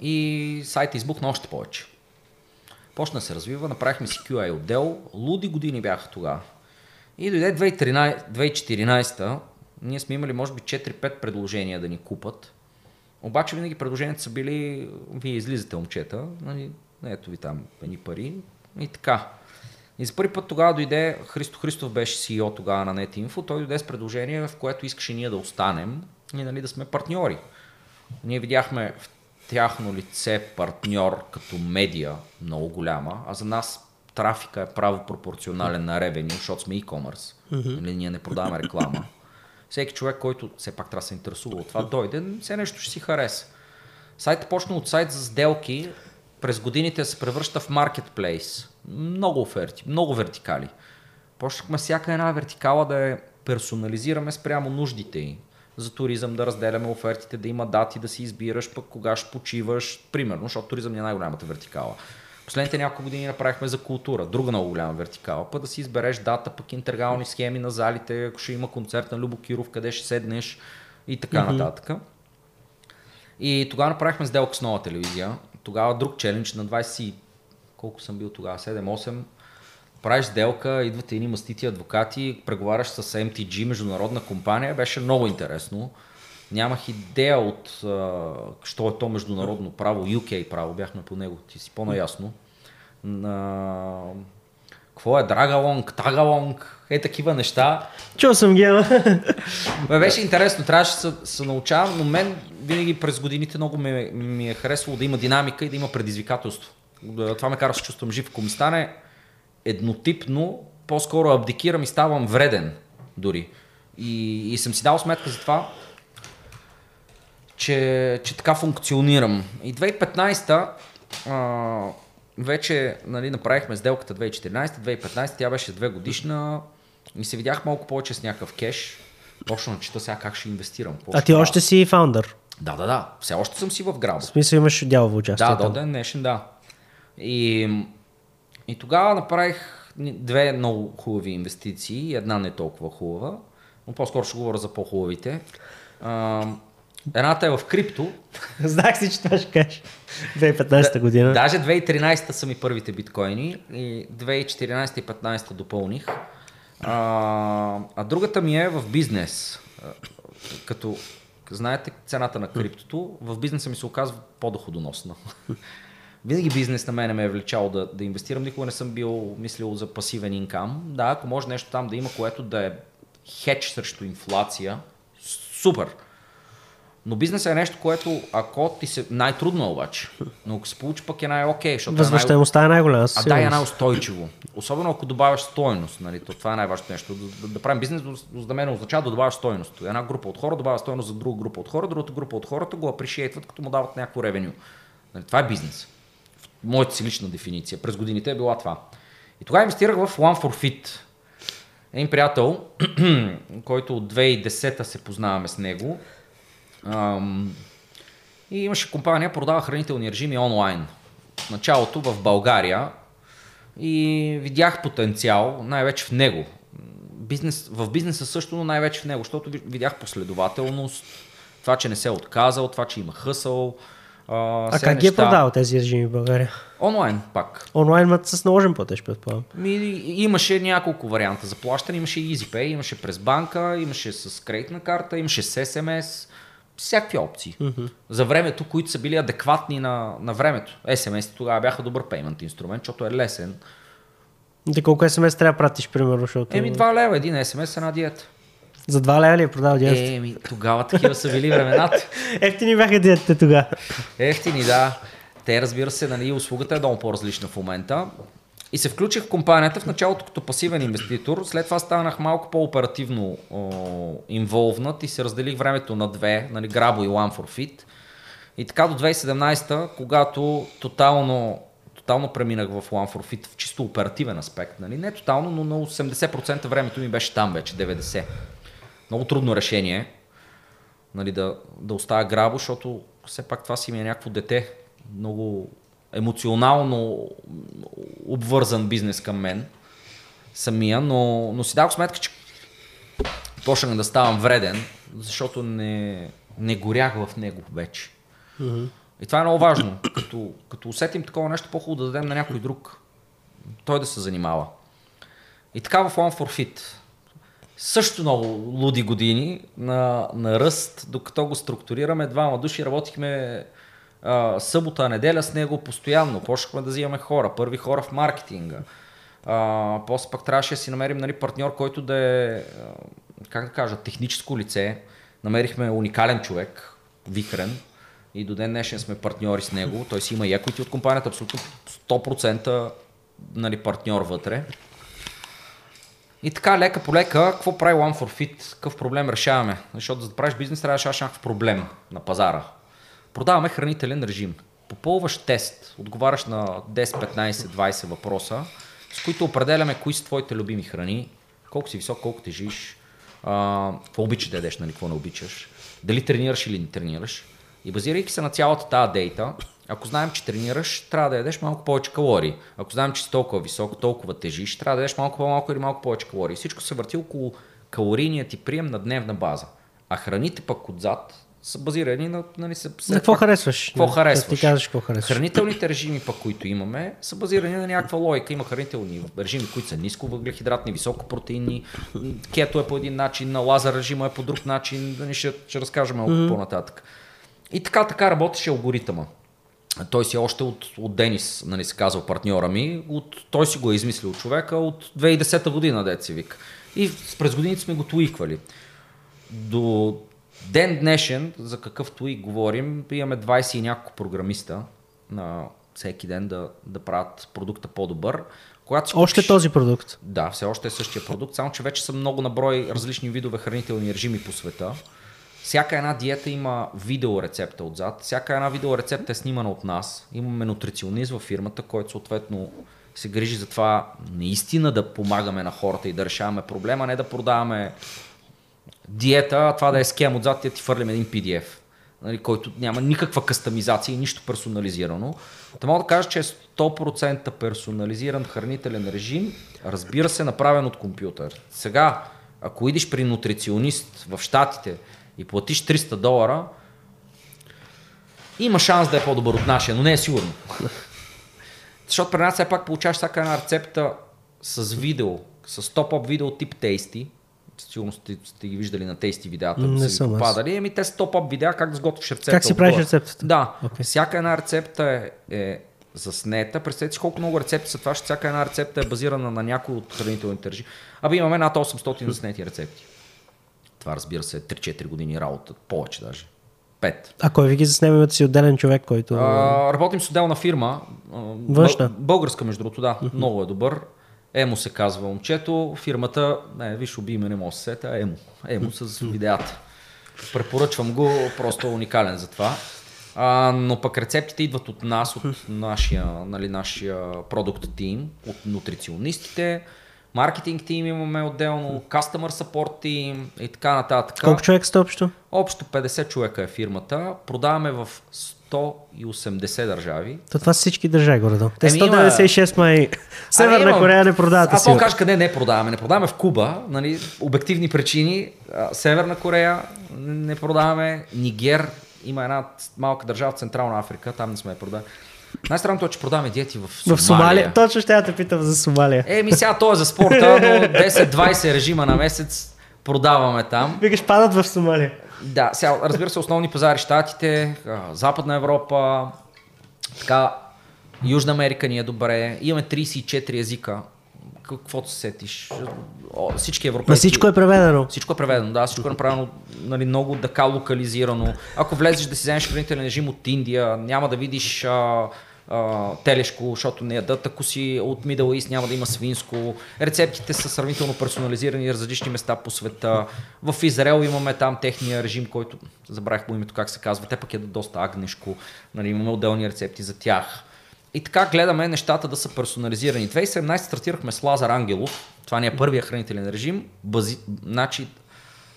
и сайта избухна още повече. Почна се развива, направихме си QA отдел, луди години бяха тогава. И дойде 2013, 2014 ние сме имали може би 4-5 предложения да ни купат. Обаче винаги предложенията са били, вие излизате момчета, нали, ето ви там едни пари и така. И за първи път тогава дойде, Христо Христов беше CEO тогава на NetInfo, той дойде с предложение, в което искаше ние да останем и нали, да сме партньори. Ние видяхме в тяхно лице партньор като медия много голяма, а за нас трафика е право пропорционален на ревеню, защото сме e-commerce. Mm-hmm. Нали, ние не продаваме реклама. Всеки човек, който все пак трябва да се интересува от това, дойде, все нещо ще си хареса. Сайтът почна от сайт за сделки, през годините се превръща в маркетплейс. Много оферти, много вертикали. Почнахме всяка една вертикала да я персонализираме спрямо нуждите й за туризъм да разделяме офертите, да има дати да си избираш пък кога ще почиваш, примерно, защото туризъм е най-голямата вертикала. Последните няколко години направихме за култура, друга много голяма вертикала, пък да си избереш дата, пък интегрални схеми на залите, ако ще има концерт на Любо Киров, къде ще седнеш и така mm-hmm. нататък. И тогава направихме сделка с нова телевизия. Тогава друг челендж на 20, колко съм бил тогава, 7-8, правиш сделка, идват едни мастити адвокати, преговаряш с MTG, международна компания, беше много интересно. Нямах идея от що е то международно право, UK право, бяхме по него, ти си по-наясно. На... Какво е Драгалонг, Тагалонг, е такива неща. Чул съм ги, Бе, беше интересно, трябваше да се, се научавам, но мен винаги през годините много ми, ми е харесвало да има динамика и да има предизвикателство. Това ме кара да се чувствам жив. Ако ми стане еднотипно, по-скоро абдикирам и ставам вреден дори. И, и съм си дал сметка за това, че, че така функционирам. И 2015-та а, вече нали, направихме сделката 2014, 2015 тя беше две годишна и се видях малко повече с някакъв кеш. Точно чета сега как ще инвестирам. А ти още си фаундър. Да, да, да. Все още съм си в грабо. В смисъл имаш дялово участие. Да, до ден днешен, да. И, и тогава направих две много хубави инвестиции една не толкова хубава, но по-скоро ще говоря за по-хубавите. А, едната е в крипто. Знах си, че това ще кажеш. 2015 година. Даже 2013 са ми първите биткоини и 2014 и 2015 допълних. А, а другата ми е в бизнес. Като знаете цената на криптото, в бизнеса ми се оказва по-доходоносна. Винаги бизнес на мен ме е влечал да, да инвестирам, никога не съм бил мислил за пасивен инкам. Да, ако може нещо там да има, което да е хедж срещу инфлация, супер. Но бизнесът е нещо, което ако ти се... Най-трудно е обаче, но ако се получи пък е най-окей, защото е най- Възвръщаемостта е най-голяма. а да, е най-устойчиво. Особено ако добавяш стойност. Нали? То, това е най-важното нещо. Да, да, да правим бизнес, за мен означава да добавяш стойност. Една група от хора добавя стойност за друга група от хора, другата група от хората го апрешиейтват, като му дават някакво ревеню. Нали? Това е бизнес. Моята си лична дефиниция. През годините е била това. И тогава инвестирах в One for Fit. Един приятел, който от 2010 се познаваме с него, ам, и имаше компания, продава хранителни режими онлайн. В началото в България и видях потенциал най-вече в него. Бизнес, в бизнеса също, но най-вече в него, защото ви- видях последователност, това, че не се е отказал, това, че има хъсъл. А, А как ги е неща. продавал тези режими в България? Онлайн пак. Онлайн мът с наложен платеж, предполагам. Ми, имаше няколко варианта за плащане. Имаше EasyPay, имаше през банка, имаше с кредитна карта, имаше с SMS, всякакви опции. Mm-hmm. За времето, които са били адекватни на, на времето. SMS тогава бяха добър пеймент инструмент, защото е лесен. Ти колко смс трябва да пратиш, примерно, защото... Еми 2 лева един SMS една диета. За 2 лева ли е продал диетата? Еми тогава такива са били времената. Ефтини бяха диетите тогава. Ефтини, да. Те, разбира се, нали, услугата е много по-различна в момента. И се включих в компанията в началото като пасивен инвеститор, след това станах малко по-оперативно инволвнат и се разделих времето на две, нали, Grabo и One for Fit. И така до 2017, когато тотално, тотално преминах в One for Fit в чисто оперативен аспект, нали, не тотално, но на 80% времето ми беше там вече, 90%. Много трудно решение нали, да, да оставя Грабо, защото все пак това си ми е някакво дете. Много емоционално обвързан бизнес към мен самия, но, но си дадох сметка, че почнах да ставам вреден, защото не, не горях в него вече. И това е много важно. Като, като усетим такова нещо, по-хубаво да дадем на някой друг. Той да се занимава. И така в One for Fit. Също много луди години на, на ръст, докато го структурираме. Двама души работихме а, събота, неделя с него постоянно. Почнахме да взимаме хора, първи хора в маркетинга. А, после пък трябваше да си намерим нали, партньор, който да е, как да кажа, техническо лице. Намерихме уникален човек, Вихрен, и до ден днешен сме партньори с него. Той си има и от компанията, абсолютно 100% нали, партньор вътре. И така, лека по лека, какво прави One for Fit? Какъв проблем решаваме? Защото за да правиш бизнес, трябва да решаваш някакъв проблем на пазара. Продаваме хранителен режим. Попълваш тест, отговаряш на 10, 15, 20 въпроса, с които определяме кои са твоите любими храни, колко си висок, колко тежиш, какво обичаш да ядеш, нали, какво не обичаш, дали тренираш или не тренираш. И базирайки се на цялата тази дейта, ако знаем, че тренираш, трябва да ядеш малко повече калории. Ако знаем, че си толкова висок, толкова тежиш, трябва да ядеш малко по-малко или малко повече калории. Всичко се върти около калорийния ти прием на дневна база. А храните пък отзад са базирани на... Нали, са, На какво харесваш? Какво Да, харесваш? Ти кажеш какво харесваш. Хранителните режими, пък, които имаме, са базирани на някаква логика. Има хранителни режими, които са ниско въглехидратни, високо протеинни. Кето е по един начин, на лазер режима е по друг начин. Да ни ще, ще разкажем малко mm-hmm. по-нататък. И така, така работеше алгоритъма. Той си още от, от Денис, нали се казал партньора ми, от, той си го е измислил човека от 2010 година, дет си вика. И през годините сме го туиквали. До ден днешен, за какъв туик говорим, имаме 20 и няколко програмиста на всеки ден да, да правят продукта по-добър, Когато си Още купиш- този продукт. Да, все още е същия продукт, само че вече са много наброй различни видове хранителни режими по света. Всяка една диета има видеорецепта отзад. Всяка една видеорецепта е снимана от нас. Имаме нутриционист във фирмата, който съответно се грижи за това наистина да помагаме на хората и да решаваме проблема, не да продаваме диета, а това да е скем отзад и да ти фърлим един PDF, нали, който няма никаква кастомизация и нищо персонализирано. Та мога да кажа, че е 100% персонализиран хранителен режим, разбира се, направен от компютър. Сега, ако идиш при нутриционист в Штатите и платиш 300 долара, има шанс да е по-добър от нашия, но не е сигурно. Защото при нас все пак получаваш всяка една рецепта с видео, с топ-ап видео тип тейсти. Сигурно сте, сте ги виждали на тейсти видеята, Не са ви попадали. Еми те са топ-ап видеа как да сготвиш рецепта. Как си правиш рецептата? Да. Окей. Всяка една рецепта е, е заснета. Представете си колко много рецепти са това, че всяка една рецепта е базирана на някой от хранителните режими. Абе имаме над 800 заснети рецепти. Това разбира се е 3-4 години работа, повече даже. 5. А кой ви ги заснема? Имате си отделен човек, който... А, работим с отделна фирма. Външна? бъл- Българска, между другото, да. Много е добър. Емо се казва момчето. Фирмата, не, виж, име, не мога да се сета, Емо. Емо с видеята. Препоръчвам го, просто е уникален за това. А, но пък рецептите идват от нас, от нашия, нали, нашия продукт тим, от нутриционистите, маркетинг тим имаме отделно, customer support тим и така нататък. Колко човек сте общо? Общо 50 човека е фирмата. Продаваме в 180 държави. То това са всички държави горе Те Еми, има- 196 май. Северна Ами, има- Корея не си. мога да кажа къде не продаваме. Не продаваме в Куба, нали, обективни причини. А, Северна Корея не продаваме. Нигер има една малка държава в Централна Африка, там не сме я продали. Най-странното е, че продаваме диети в Сомалия. В Сомалия. Точно ще я те питам за Сомалия. Еми сега то е за спорта, но 10-20 режима на месец продаваме там. Викаш, падат в Сомалия. Да, сега, разбира се, основни пазари Штатите, Западна Европа, така, Южна Америка ни е добре. Имаме 34 езика. Каквото се сетиш. О, всички европейски. На всичко е преведено. Всичко е преведено, да, всичко е направено нали, много така локализирано. Ако влезеш да си вземеш хранителен режим от Индия, няма да видиш а, телешко, защото не ядат. Ако си от Middle East няма да има свинско. Рецептите са сравнително персонализирани на различни места по света. В Израел имаме там техния режим, който забравих по името как се казва. Те пък ядат доста агнешко. Нали, имаме отделни рецепти за тях. И така гледаме нещата да са персонализирани. 2017 стартирахме с Лазар Ангелов. Това ни е първия хранителен режим. Бази, значи,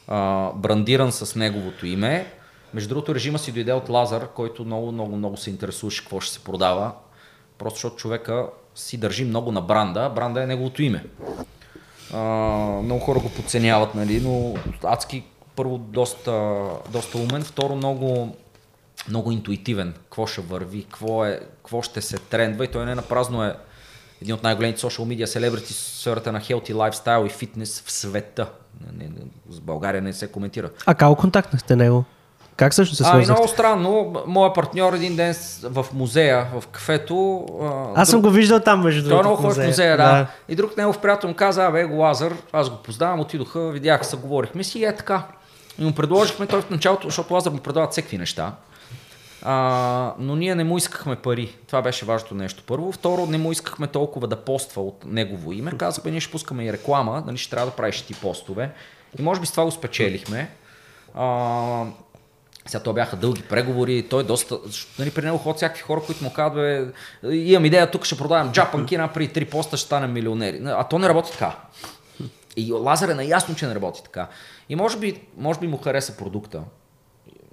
а, брандиран с неговото име. Между другото, режима си дойде от Лазар, който много, много, много се интересуваше какво ще се продава. Просто защото човека си държи много на бранда. Бранда е неговото име. А, много хора го подценяват, нали, но адски първо доста, доста умен, второ много, много интуитивен. Какво ще върви, какво, е, какво ще се трендва и той не на празно е един от най-големите social media селебрити в сферата на healthy lifestyle и фитнес в света. С България не се коментира. А как контактнахте него? Как също се Ами свързахте? много странно, моя партньор един ден в музея, в кафето. а, Аз съм го виждал там, между той е другото. много в хубав в музея, да. да. И друг негов приятел му каза, абе, го Лазар, аз го познавам, отидоха, видях се, говорихме си и е така. И му предложихме той в началото, защото Лазар му предават всеки неща. А, но ние не му искахме пари. Това беше важното нещо. Първо. Второ, не му искахме толкова да поства от негово име. Казахме, ние ще пускаме и реклама, нали, ще трябва да правиш ти постове. И може би с това го спечелихме. А, сега то бяха дълги преговори, той доста... защото, Нали, при него ходят всякакви хора, които му казват, бе, имам идея, тук ще продавам джапанки, при три поста ще станем милионери. А то не работи така. И Лазар е наясно, че не работи така. И може би, може би му хареса продукта.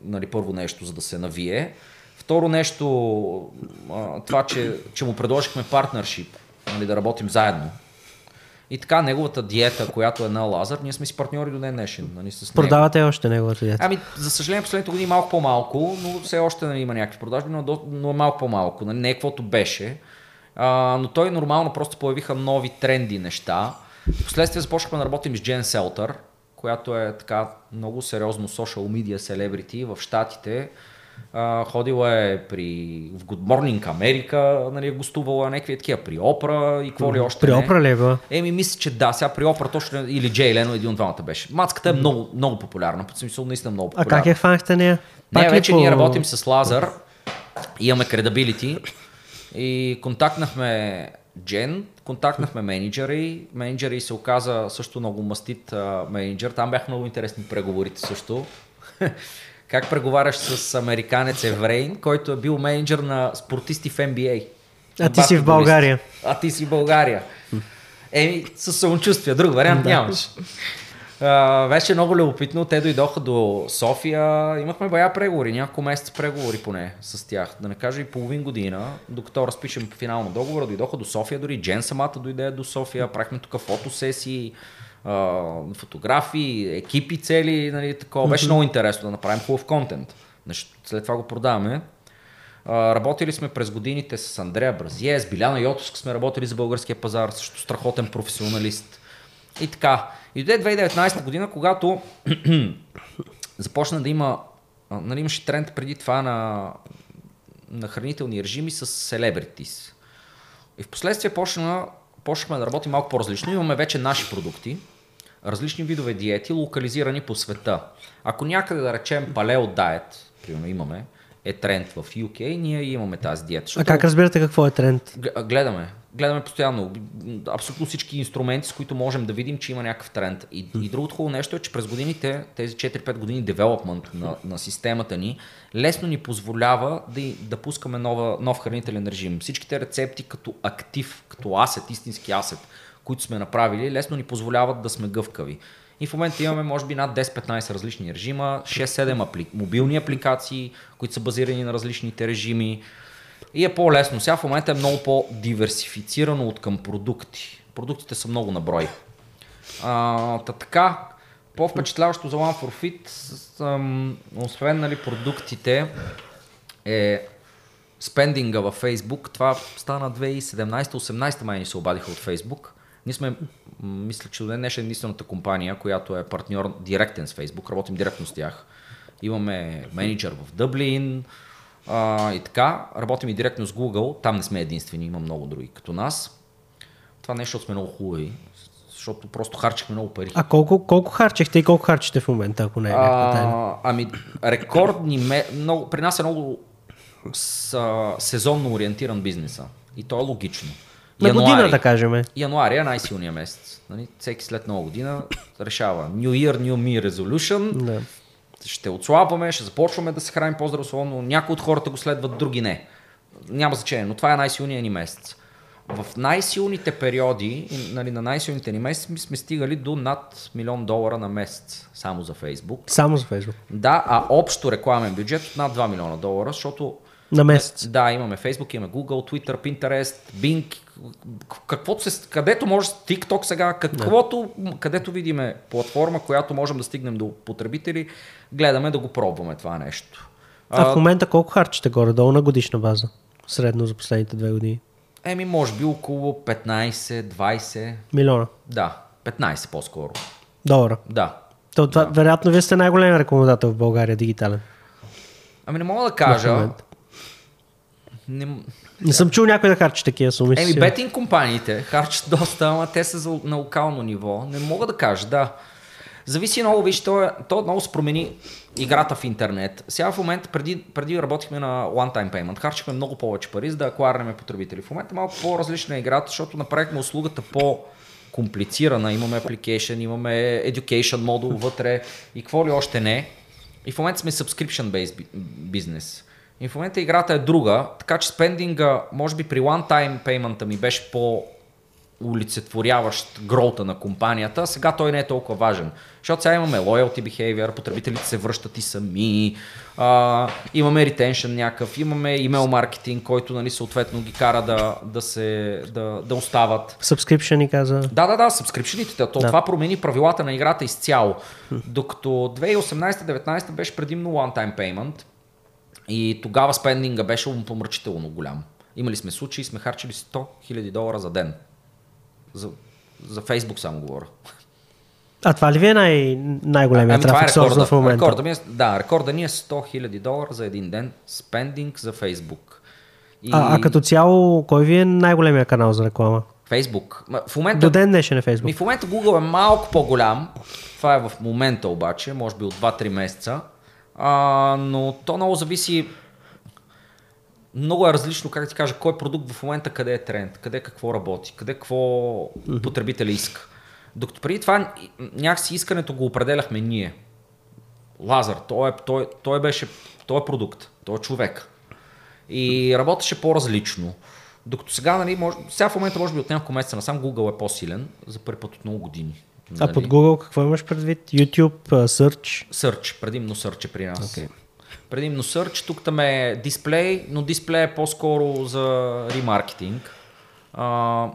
Нали, първо нещо, за да се навие. Второ нещо, това, че, че му предложихме партнершип, нали, да работим заедно. И така, неговата диета, която е на Лазар, ние сме си партньори до ден днешен. Нали, с него. Продавате още неговата диета. Ами, за съжаление, последните години малко по-малко, но все още нали, има някакви продажби, но, до- но е малко по-малко. Нали, не е каквото беше. А, но той нормално просто появиха нови тренди неща. Впоследствие започнахме да работим с Джен Селтър, която е така много сериозно social media celebrity в Штатите. А, ходила е при, в Good Morning America, нали, е гостувала някакви такива при Опра и какво ли още При не. Опра ли е? Еми, мисля, че да. Сега при Опра точно или Джей Лено, един от двамата беше. Мацката е много, много популярна. По смисъл, наистина много А популярна. как я хванахте нея? Не, вече по- ние работим с Лазар, имаме кредабилити и контактнахме Джен, контактнахме менеджери, менеджери се оказа също много мастит а, менеджер, там бяха много интересни преговорите също. Как преговаряш с американец Еврейн, който е бил менеджер на спортисти в NBA. А ти си в България. А ти си в България. Еми, със самочувствие, друг вариант да. нямаш. Uh, беше много любопитно. Те дойдоха до София. Имахме бая преговори, няколко месеца преговори поне с тях. Да не кажа и половин година, докато разпишем финално договора, дойдоха до София, дори Джен самата дойде до София. Правихме тук фотосесии, uh, фотографии, екипи цели. Нали, такова. Беше много интересно да направим хубав контент. След това го продаваме. Работили сме през годините с Андрея Бразие, с Биляна Йотовска сме работили за българския пазар, също страхотен професионалист. И така. И дойде 2019 година, когато започна да има, нали имаше тренд преди това на, на хранителни режими с селебритис. И в последствие почна, почнахме да работим малко по-различно. Имаме вече наши продукти, различни видове диети, локализирани по света. Ако някъде да речем палео дайет, примерно имаме, е тренд в UK, ние имаме тази диета. А как разбирате какво е тренд? Гледаме гледаме постоянно абсолютно всички инструменти, с които можем да видим, че има някакъв тренд. И, и другото хубаво нещо е, че през годините, тези 4-5 години девелопмент на, на системата ни, лесно ни позволява да, да пускаме нова, нов хранителен режим. Всичките рецепти като актив, като асет, истински асет, които сме направили, лесно ни позволяват да сме гъвкави. И в момента имаме може би над 10-15 различни режима, 6-7 апли... мобилни апликации, които са базирани на различните режими. И е по-лесно. Сега в момента е много по-диверсифицирано от към продукти. Продуктите са много на брой. Та така, по-впечатляващо за One for Fit, освен нали, продуктите, е спендинга във Facebook. Това стана 2017-18 май ни се обадиха от Facebook. Ние сме, мисля, че до ден днешен единствената компания, която е партньор директен с Facebook. Работим директно с тях. Имаме менеджер в Дъблин, а, и така, работим и директно с Google, там не сме единствени, има много други като нас. Това нещо сме много хубави, защото просто харчихме много пари. А колко, колко харчихте и колко харчите в момента, ако не е а, Ами, рекордни, много, при нас е много с, сезонно ориентиран бизнеса. И то е логично. На януари, година, да кажем. Януари е най-силният месец. Нали? Всеки след нова година решава New Year, New Me Resolution. Да ще отслабваме, ще започваме да се храним по-здравословно. Някои от хората го следват, други не. Няма значение, но това е най-силният ни месец. В най-силните периоди, нали, на най-силните ни месеци сме стигали до над милион долара на месец само за Фейсбук. Само за Фейсбук. Да, а общо рекламен бюджет от над 2 милиона долара, защото на месец. Да, имаме Facebook, имаме Google, Twitter, Pinterest, Bing, каквото се, където може, TikTok сега, каквото, да. където видиме платформа, която можем да стигнем до потребители, гледаме да го пробваме това нещо. А, а в момента колко харчите горе-долу на годишна база? Средно за последните две години? Еми, може би около 15-20. Милиона? Да, 15 по-скоро. Долара? Да. То, това, да. Вероятно, вие сте най-големият рекламодател в България дигитален. Ами не мога да кажа. Не... не съм чул някой да харчи такива суми. Еми, бетинг компаниите харчат доста, ама те са на локално ниво. Не мога да кажа, да. Зависи много, виж, то, то много се промени играта в интернет. Сега в момента, преди, преди работихме на One Time Payment, харчихме много повече пари, за да акварнем потребители. В момента е малко по-различна е играта, защото направихме услугата по комплицирана. Имаме application, имаме education модул вътре и какво ли още не. И в момента сме subscription-based бизнес. И в момента играта е друга, така че спендинга, може би при one-time payment ми беше по олицетворяващ гроута на компанията, сега той не е толкова важен. Защото сега имаме loyalty behavior, потребителите се връщат и сами, а, имаме retention някакъв, имаме email маркетинг, който нали, съответно ги кара да, да, се, да, да остават. Subscription каза. Да, да, да, subscription То, да. Това промени правилата на играта изцяло. Докато 2018-2019 беше предимно one-time payment и тогава спендинга беше помрачително голям. Имали сме случаи, сме харчили 100 000 долара за ден. За, за Фейсбук само говоря. А това ли ви е най- най-големият ами, трафик е в момента? Рекорда ми е, да, рекорда ни е 100 000 долара за един ден спендинг за Фейсбук. И... А, а като цяло, кой ви е най-големия канал за реклама? Фейсбук. В момента, До ден днешен е Фейсбук. Ми в момента Google е малко по-голям. Това е в момента обаче, може би от 2-3 месеца. А, но то много зависи много е различно, как ти кажа, кой продукт в момента къде е тренд, къде какво работи, къде какво потребителя иска. Докато преди това някакси искането го определяхме ние. Лазар, той, е, той, той беше, той е продукт, той е човек. И работеше по-различно. Докато сега, нали, може, сега в момента може би от няколко месеца насам Google е по-силен за първи път от много години. А под Google какво имаш предвид? YouTube, Search? Search, предимно Search е при нас. Okay. Предимно Search, тук там е дисплей, но дисплей е по-скоро за ремаркетинг. А,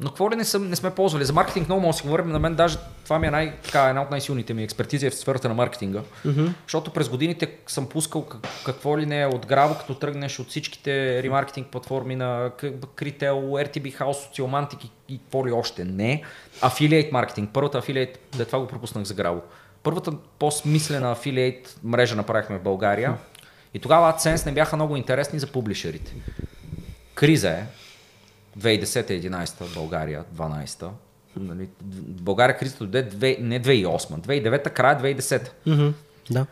но какво ли не, съм, не сме ползвали? За маркетинг много може да си говорим. На мен даже това ми е най, така, една от най-силните ми експертизи е в сферата на маркетинга. Mm-hmm. Защото през годините съм пускал какво ли не е от Граво, като тръгнеш от всичките ремаркетинг платформи на Криtel, RTB House, Socialmantic и, и какво ли още не. Афилиейт маркетинг. Първата афилиейт, да това го пропуснах за Граво. Първата по-смислена афилиейт мрежа направихме в България. И тогава AdSense не бяха много интересни за публишерите. Криза е, 2010-2011 България, 12-та. Нали, България кризата дойде не 2008, 2009 края 2010. Mm-hmm, да.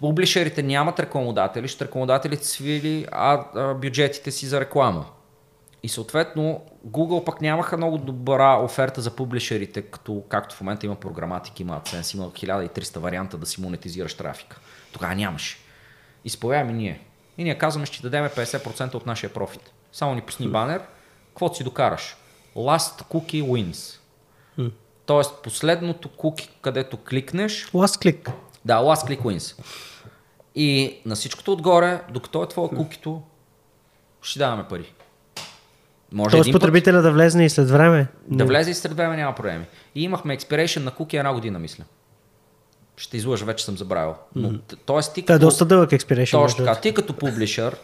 Публишерите нямат рекламодатели, ще рекламодателите свили а, а, бюджетите си за реклама. И съответно Google пък нямаха много добра оферта за публишерите, като както в момента има програматик, има AdSense, има 1300 варианта да си монетизираш трафика. Тогава нямаше. Изповядаме ние. И ние казваме, ще дадем 50% от нашия профит. Само ни пусни банер, какво си докараш? Last cookie wins. Hmm. Тоест последното куки, където кликнеш. Last click. Да, last click wins. И на всичкото отгоре, докато е твоя кукито, ще даваме пари. Може Тоест потребителя път, да влезне и след време? Да влезе и след време няма проблеми. И имахме expiration на куки една година, мисля. Ще излъжа, вече съм забравил. Но, mm-hmm. тоест, ти като, е доста дълъг expiration. Точно така. Ти като публишър,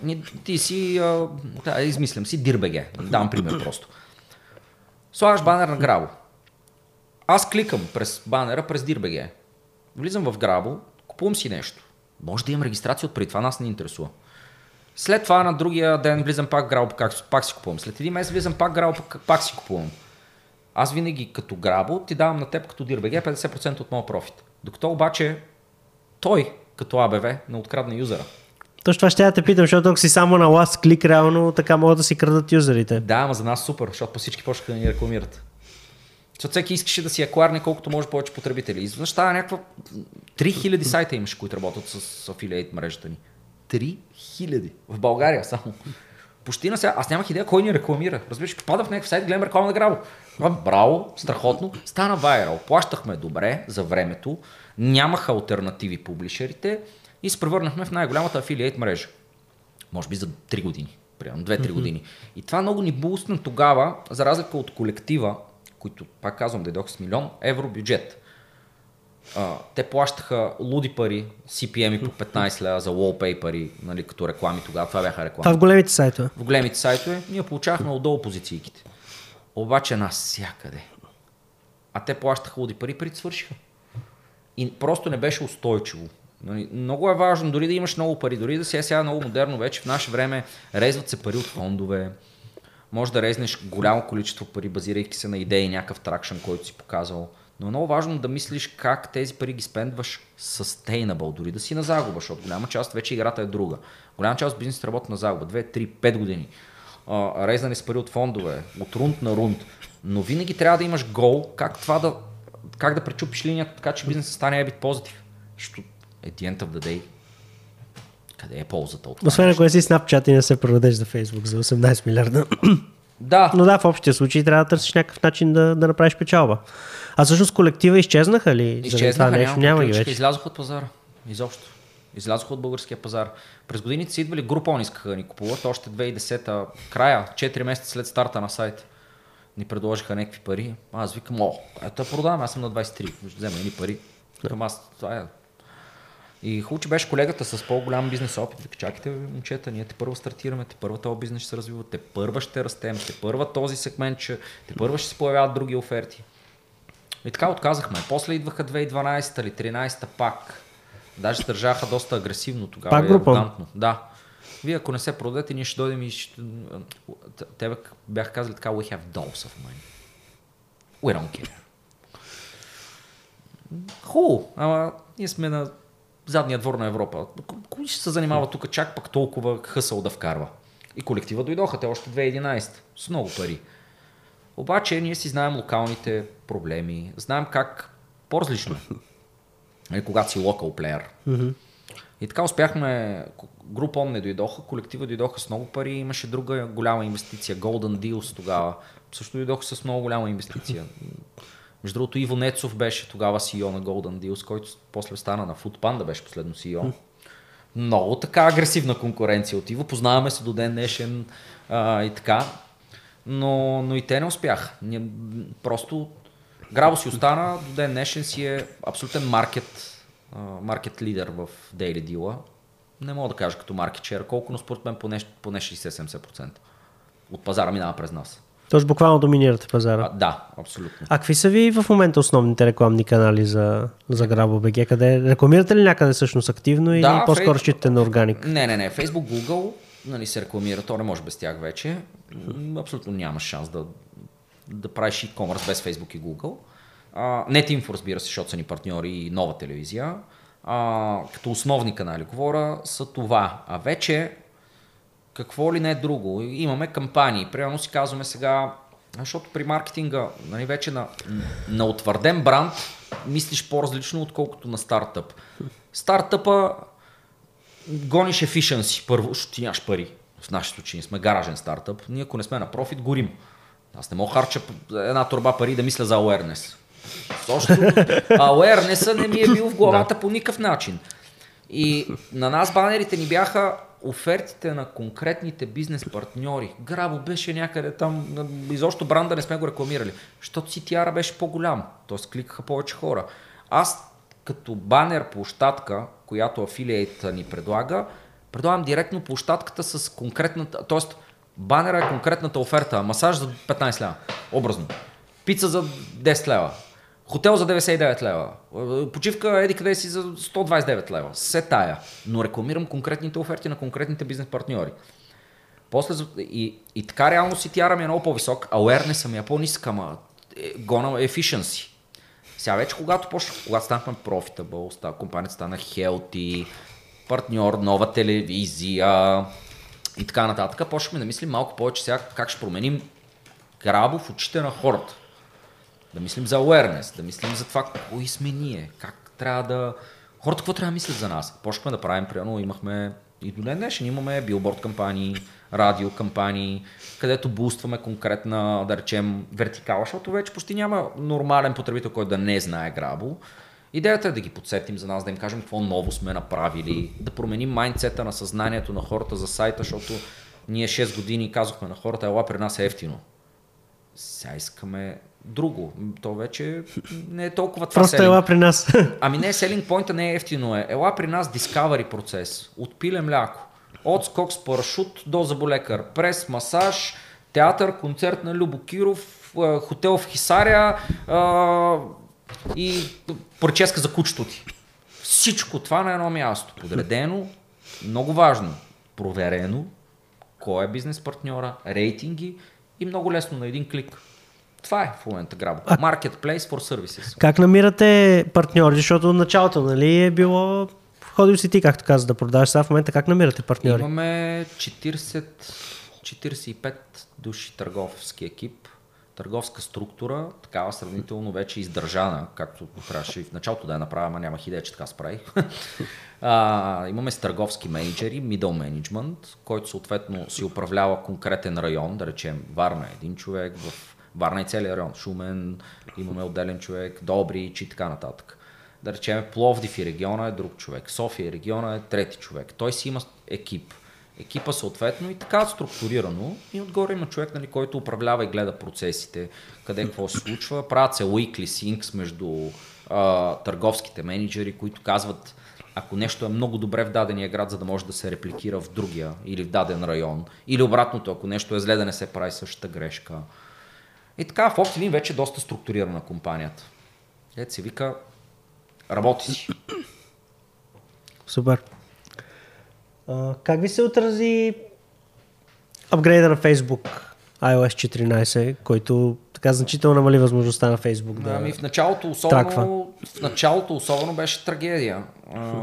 ти си, а, да, измислям си, Дирбеге. Давам пример просто. Слагаш банер на Грабо. Аз кликам през банера през Дирбеге. Влизам в Грабо, купувам си нещо. Може да имам регистрация от преди това, нас не интересува. След това на другия ден влизам пак в Грабо, пак, пак си купувам. След един месец влизам пак в Грабо, пак, пак си купувам. Аз винаги като Грабо ти давам на теб като Дирбеге 50% от моят профит. Докато обаче той като АБВ не открадне юзера. Точно това ще я те питам, защото ако си само на last клик, реално така могат да си крадат юзерите. Да, ама за нас супер, защото по всички почнаха да ни рекламират. Защото всеки искаше да си акварне колкото може повече потребители. Изведнъж става някаква... 3000 сайта имаш, които работят с афилиейт мрежата ни. 3000 в България само. Почти на сега. Аз нямах идея кой ни рекламира. Разбираш, попадам в някакъв сайт, гледам реклама на Грабо. Браво, страхотно. Стана вайрал. Плащахме добре за времето. Нямаха альтернативи публишерите и се превърнахме в най-голямата афилиейт мрежа. Може би за 3 години. Примерно 2-3 mm-hmm. години. И това много ни бустна тогава, за разлика от колектива, които, пак казвам, дойдох с милион евро бюджет. А, те плащаха луди пари, CPM по 15 лева за wallpaper, нали, като реклами тогава. Това бяха реклами. Това в големите сайтове. В големите сайтове ние получавахме отдолу позициите. Обаче навсякъде. А те плащаха луди пари, преди свършиха. И просто не беше устойчиво. Нали, много е важно, дори да имаш много пари, дори да си е сега много модерно вече, в наше време резват се пари от фондове, може да резнеш голямо количество пари, базирайки се на идеи, някакъв тракшн, който си показал. Но е много важно да мислиш как тези пари ги спендваш sustainable, дори да си на загуба, защото голяма част вече играта е друга. Голяма част от бизнесите работят на загуба, 2, 3, 5 години. Резнане с пари от фондове, от рунд на рунд. Но винаги трябва да имаш гол, как това да, как да пречупиш линията, така че бизнесът стане ебит позитив. Защото at the end of the day, къде е ползата от това? Освен ако си Snapchat и не се продадеш за Facebook за 18 милиарда. Да. Но да, в общия случай трябва да търсиш някакъв начин да, да направиш печалба. А всъщност колектива изчезнаха ли? Изчезнаха, нещо? няма, ги вече. Излязоха от пазара. Изобщо. Излязоха от българския пазар. През годините са идвали група, искаха да ни купуват. Още 2010-та, края, 4 месеца след старта на сайта. Ни предложиха някакви пари. Аз викам, о, ето продавам, аз съм на 23. Взема ни пари. Към аз, това е и хубаво, че беше колегата с по-голям бизнес опит. Вика, чакайте, момчета, ние те първо стартираме, те първа този бизнес ще се развива, те първа ще растем, те първа този сегмент, ще, те първа ще се появяват други оферти. И така отказахме. После идваха 2012 или 2013 пак. Даже държаха доста агресивно тогава. Пак група? Да. Вие ако не се продадете, ние ще дойдем и ще... Те бяха казали така, we have dolls of money. We don't care. Хубаво, ама ние сме на задния двор на Европа. Кой ще се занимава тук чак пак толкова хъсъл да вкарва? И колектива дойдоха, те още 2011, с много пари. Обаче ние си знаем локалните проблеми, знаем как по-различно е, нали, когато си локал плеер. Мгм. И така успяхме, група не дойдоха, колектива дойдоха с много пари, имаше друга голяма инвестиция, Golden Deals тогава, също дойдоха с много голяма инвестиция. Между другото, Иво Нецов беше тогава CEO на Golden Deals, който после стана на Foodpanda, беше последно CEO. Много така агресивна конкуренция от Иво, познаваме се до ден днешен а, и така, но, но и те не успяха. Просто Грабо си остана, до ден днешен си е абсолютен маркет, маркет лидер в Daily Deal. Не мога да кажа като маркет share колко, но според мен поне, поне 60-70% от пазара минава през нас. Тоест буквално доминирате пазара. А, да, абсолютно. А какви са ви в момента основните рекламни канали за, за Grabo BG? Къде, рекламирате ли някъде всъщност активно или Да, по-скоро Фейс- считате на органик? Не, не, не. Facebook, Google нали, се рекламира. То не може без тях вече. Абсолютно няма шанс да, да правиш e-commerce без Facebook и Google. NetInfo, разбира се, защото са ни партньори и нова телевизия. А, като основни канали говоря са това. А вече какво ли не е друго. Имаме кампании. Примерно си казваме сега, защото при маркетинга, нали, вече на, на утвърден бранд, мислиш по-различно, отколкото на стартъп. Стартъпа гониш efficiency първо, защото ти нямаш пари. В нашите случаи ние сме гаражен стартъп. Ние ако не сме на профит, горим. Аз не мога харча една турба пари да мисля за awareness. Защото awareness не ми е бил в главата по никакъв начин. И на нас банерите ни бяха офертите на конкретните бизнес партньори. Грабо беше някъде там, изобщо бранда не сме го рекламирали, защото CTR беше по-голям, т.е. кликаха повече хора. Аз като банер площадка, която афилиейта ни предлага, предлагам директно площадката с конкретната, т.е. банера е конкретната оферта, масаж за 15 лева, образно, пица за 10 лева, Хотел за 99 лева. Е, Почивка еди къде си за 129 лева. Се тая. Но рекламирам конкретните оферти на конкретните бизнес партньори. После, и, и така реално CTR ми е много по-висок, awareness ми е по-ниска, ама е, гона efficiency. Сега вече, когато почна, когато станахме profitable, компанията стана healthy, партньор, нова телевизия и така нататък, почнахме да мислим малко повече сега как ще променим грабо в очите на хората. Да мислим за awareness, да мислим за това кои сме ние, как трябва да... Хората какво трябва да мислят за нас? Почнахме да правим, примерно имахме и до ден днешен имаме билборд кампании, радио кампании, където бустваме конкретна, да речем, вертикала, защото вече почти няма нормален потребител, който да не знае Грабо. Идеята е да ги подсетим за нас, да им кажем какво ново сме направили, да променим майндсета на съзнанието на хората за сайта, защото ние 6 години казахме на хората, ела при нас е ефтино. Сега искаме друго. То вече не е толкова това Просто selling. ела при нас. Ами не, селинг поинта не е ефтино е. Ела при нас Discovery процес. От пиле мляко. От скок с парашут до заболекар. Прес, масаж, театър, концерт на Любо Киров, а, хотел в Хисаря а, и прическа за кучето ти. Всичко това на едно място. Подредено, много важно, проверено, кой е бизнес партньора, рейтинги и много лесно на един клик. Това е в момента Грабо. Marketplace for Services. как намирате партньори? Защото началото нали, е било ходил си ти, както каза, да продаваш. Сега в момента как намирате партньори? Имаме 40, 45 души търговски екип, търговска структура, такава сравнително вече издържана, както трябваше и в началото да я направя, ама нямах идея, че така справих. а, имаме с търговски менеджери, middle management, който съответно си управлява конкретен район, да речем Варна е един човек, в Варна е целият район, Шумен, имаме отделен човек, Добрич и така нататък. Да речем Пловдив и региона е друг човек, София и региона е трети човек. Той си има екип. Екипа съответно и така структурирано и отгоре има човек, нали, който управлява и гледа процесите, къде какво се случва. Правят се weekly syncs между а, търговските менеджери, които казват ако нещо е много добре в дадения град, за да може да се репликира в другия или в даден район, или обратното, ако нещо е зле да не се прави същата грешка. И така, в линии вече е доста структурирана компанията. Ето се вика, работи си. Супер. А, как ви се отрази апгрейда на Facebook iOS 14, който така значително намали възможността на Facebook да... Ами в началото траква. особено, в началото особено беше трагедия. А,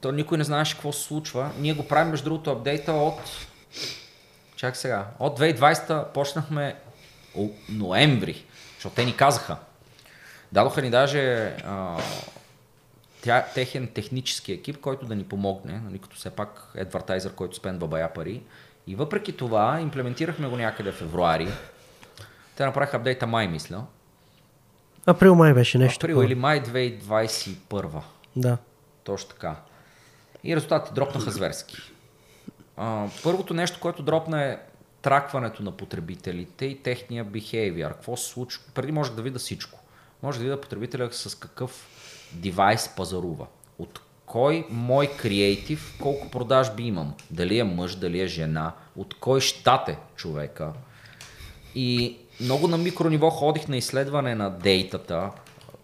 то никой не знаеше какво се случва. Ние го правим между другото апдейта от чак сега. От 2020 почнахме о, ноември, защото те ни казаха. Дадоха ни даже а, тя, техен технически екип, който да ни помогне, нали, като все пак адвертайзър, който спендва бая пари. И въпреки това, имплементирахме го някъде в февруари. Те направиха апдейта май, мисля. Април май беше нещо. Април или май 2021. Да. Точно така. И резултатите дропнаха зверски. А, първото нещо, което дропна е тракването на потребителите и техния behavior. Какво се случва? Преди може да видя всичко. Може да видя потребителя с какъв девайс пазарува. От кой мой креатив, колко продажби имам. Дали е мъж, дали е жена, от кой щат е човека. И много на микрониво ходих на изследване на дейтата,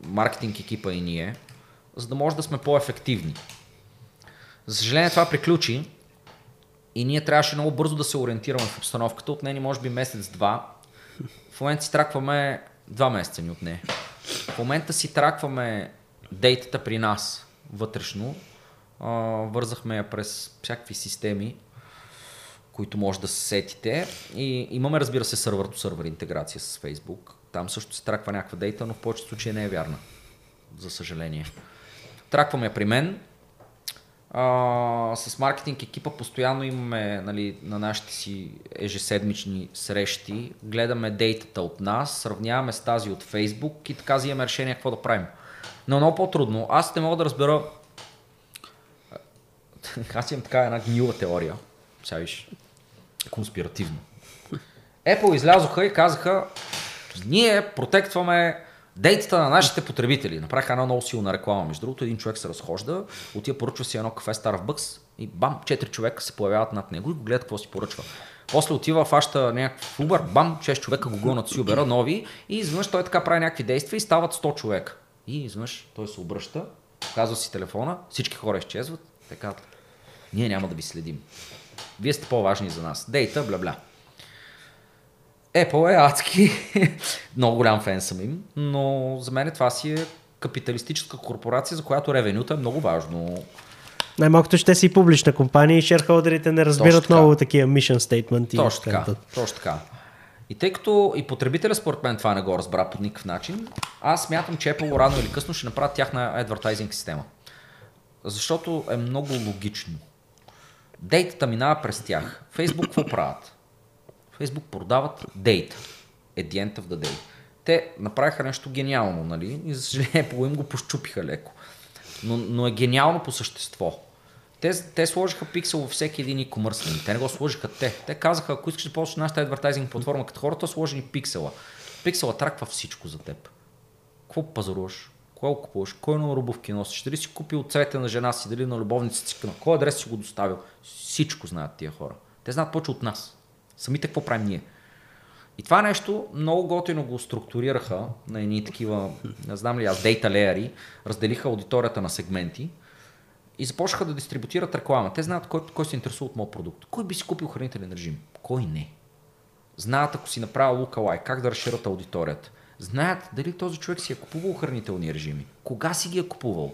маркетинг екипа и ние, за да може да сме по-ефективни. За съжаление това приключи и ние трябваше много бързо да се ориентираме в обстановката. От ни може би месец-два. В момента си тракваме два месеца ни от нея. В момента си тракваме дейтата при нас вътрешно. А, вързахме я през всякакви системи, които може да се сетите. И имаме, разбира се, сервер интеграция с Facebook. Там също се траква някаква дейта, но в повечето случаи не е вярна. За съжаление. Тракваме при мен. А, с маркетинг екипа постоянно имаме нали, на нашите си ежеседмични срещи. Гледаме дейтата от нас, сравняваме с тази от Facebook и така взимаме решение какво да правим. Но много по-трудно. Аз не мога да разбера. Аз имам така една гнила теория. Сега виж. Конспиративно. Apple излязоха и казаха, ние протектваме дейтата на нашите потребители. Направиха една много силна реклама. Между другото, един човек се разхожда, отива поръчва си едно кафе Starbucks и бам, четири човека се появяват над него и го гледат какво си поръчва. После отива, фаща някакъв Uber, бам, 6 човека го гонят с Uber нови и изведнъж той така прави някакви действия и стават 100 човека. И изведнъж той се обръща, показва си телефона, всички хора изчезват, така, ние няма да ви следим. Вие сте по-важни за нас. Дейта, бля-бля. Apple е адски. Много голям фен съм им, но за мен това си е капиталистическа корпорация, за която ревенюта е много важно. Най-малкото ще си публична компания и шерхолдерите не разбират много такива mission statement. Точно така. Точно така. И тъй като и потребителя според мен това не го разбра по никакъв начин, аз смятам, че Apple рано или късно ще направят тяхна адвертайзинг система. Защото е много логично. Дейтата минава през тях. Facebook какво правят? Facebook продават дейта. At the end. Те направиха нещо гениално, нали? И за съжаление Apple им го пощупиха леко. Но, но е гениално по същество. Те, те сложиха пиксел във всеки един e-commerce. Те не го сложиха те. Те казаха, ако искаш да ползваш нашата адвертайзинг платформа като хората, сложи ни пиксела. Пиксела траква всичко за теб. Какво пазаруваш? Кое купуваш? Кой номер обувки носиш? Дали си купил цвете на жена си, дали на любовницата си, на кой адрес си го доставил? Всичко знаят тия хора. Те знаят повече от нас. Самите какво правим ние. И това нещо много готино го структурираха на едни такива, не знам ли аз, дейта леяри, разделиха аудиторията на сегменти и започнаха да дистрибутират реклама. Те знаят кой, кой се интересува от моят продукт. Кой би си купил хранителен режим? Кой не? Знаят ако си направил лукалай, как да разширят аудиторията. Знаят дали този човек си е купувал хранителни режими. Кога си ги е купувал.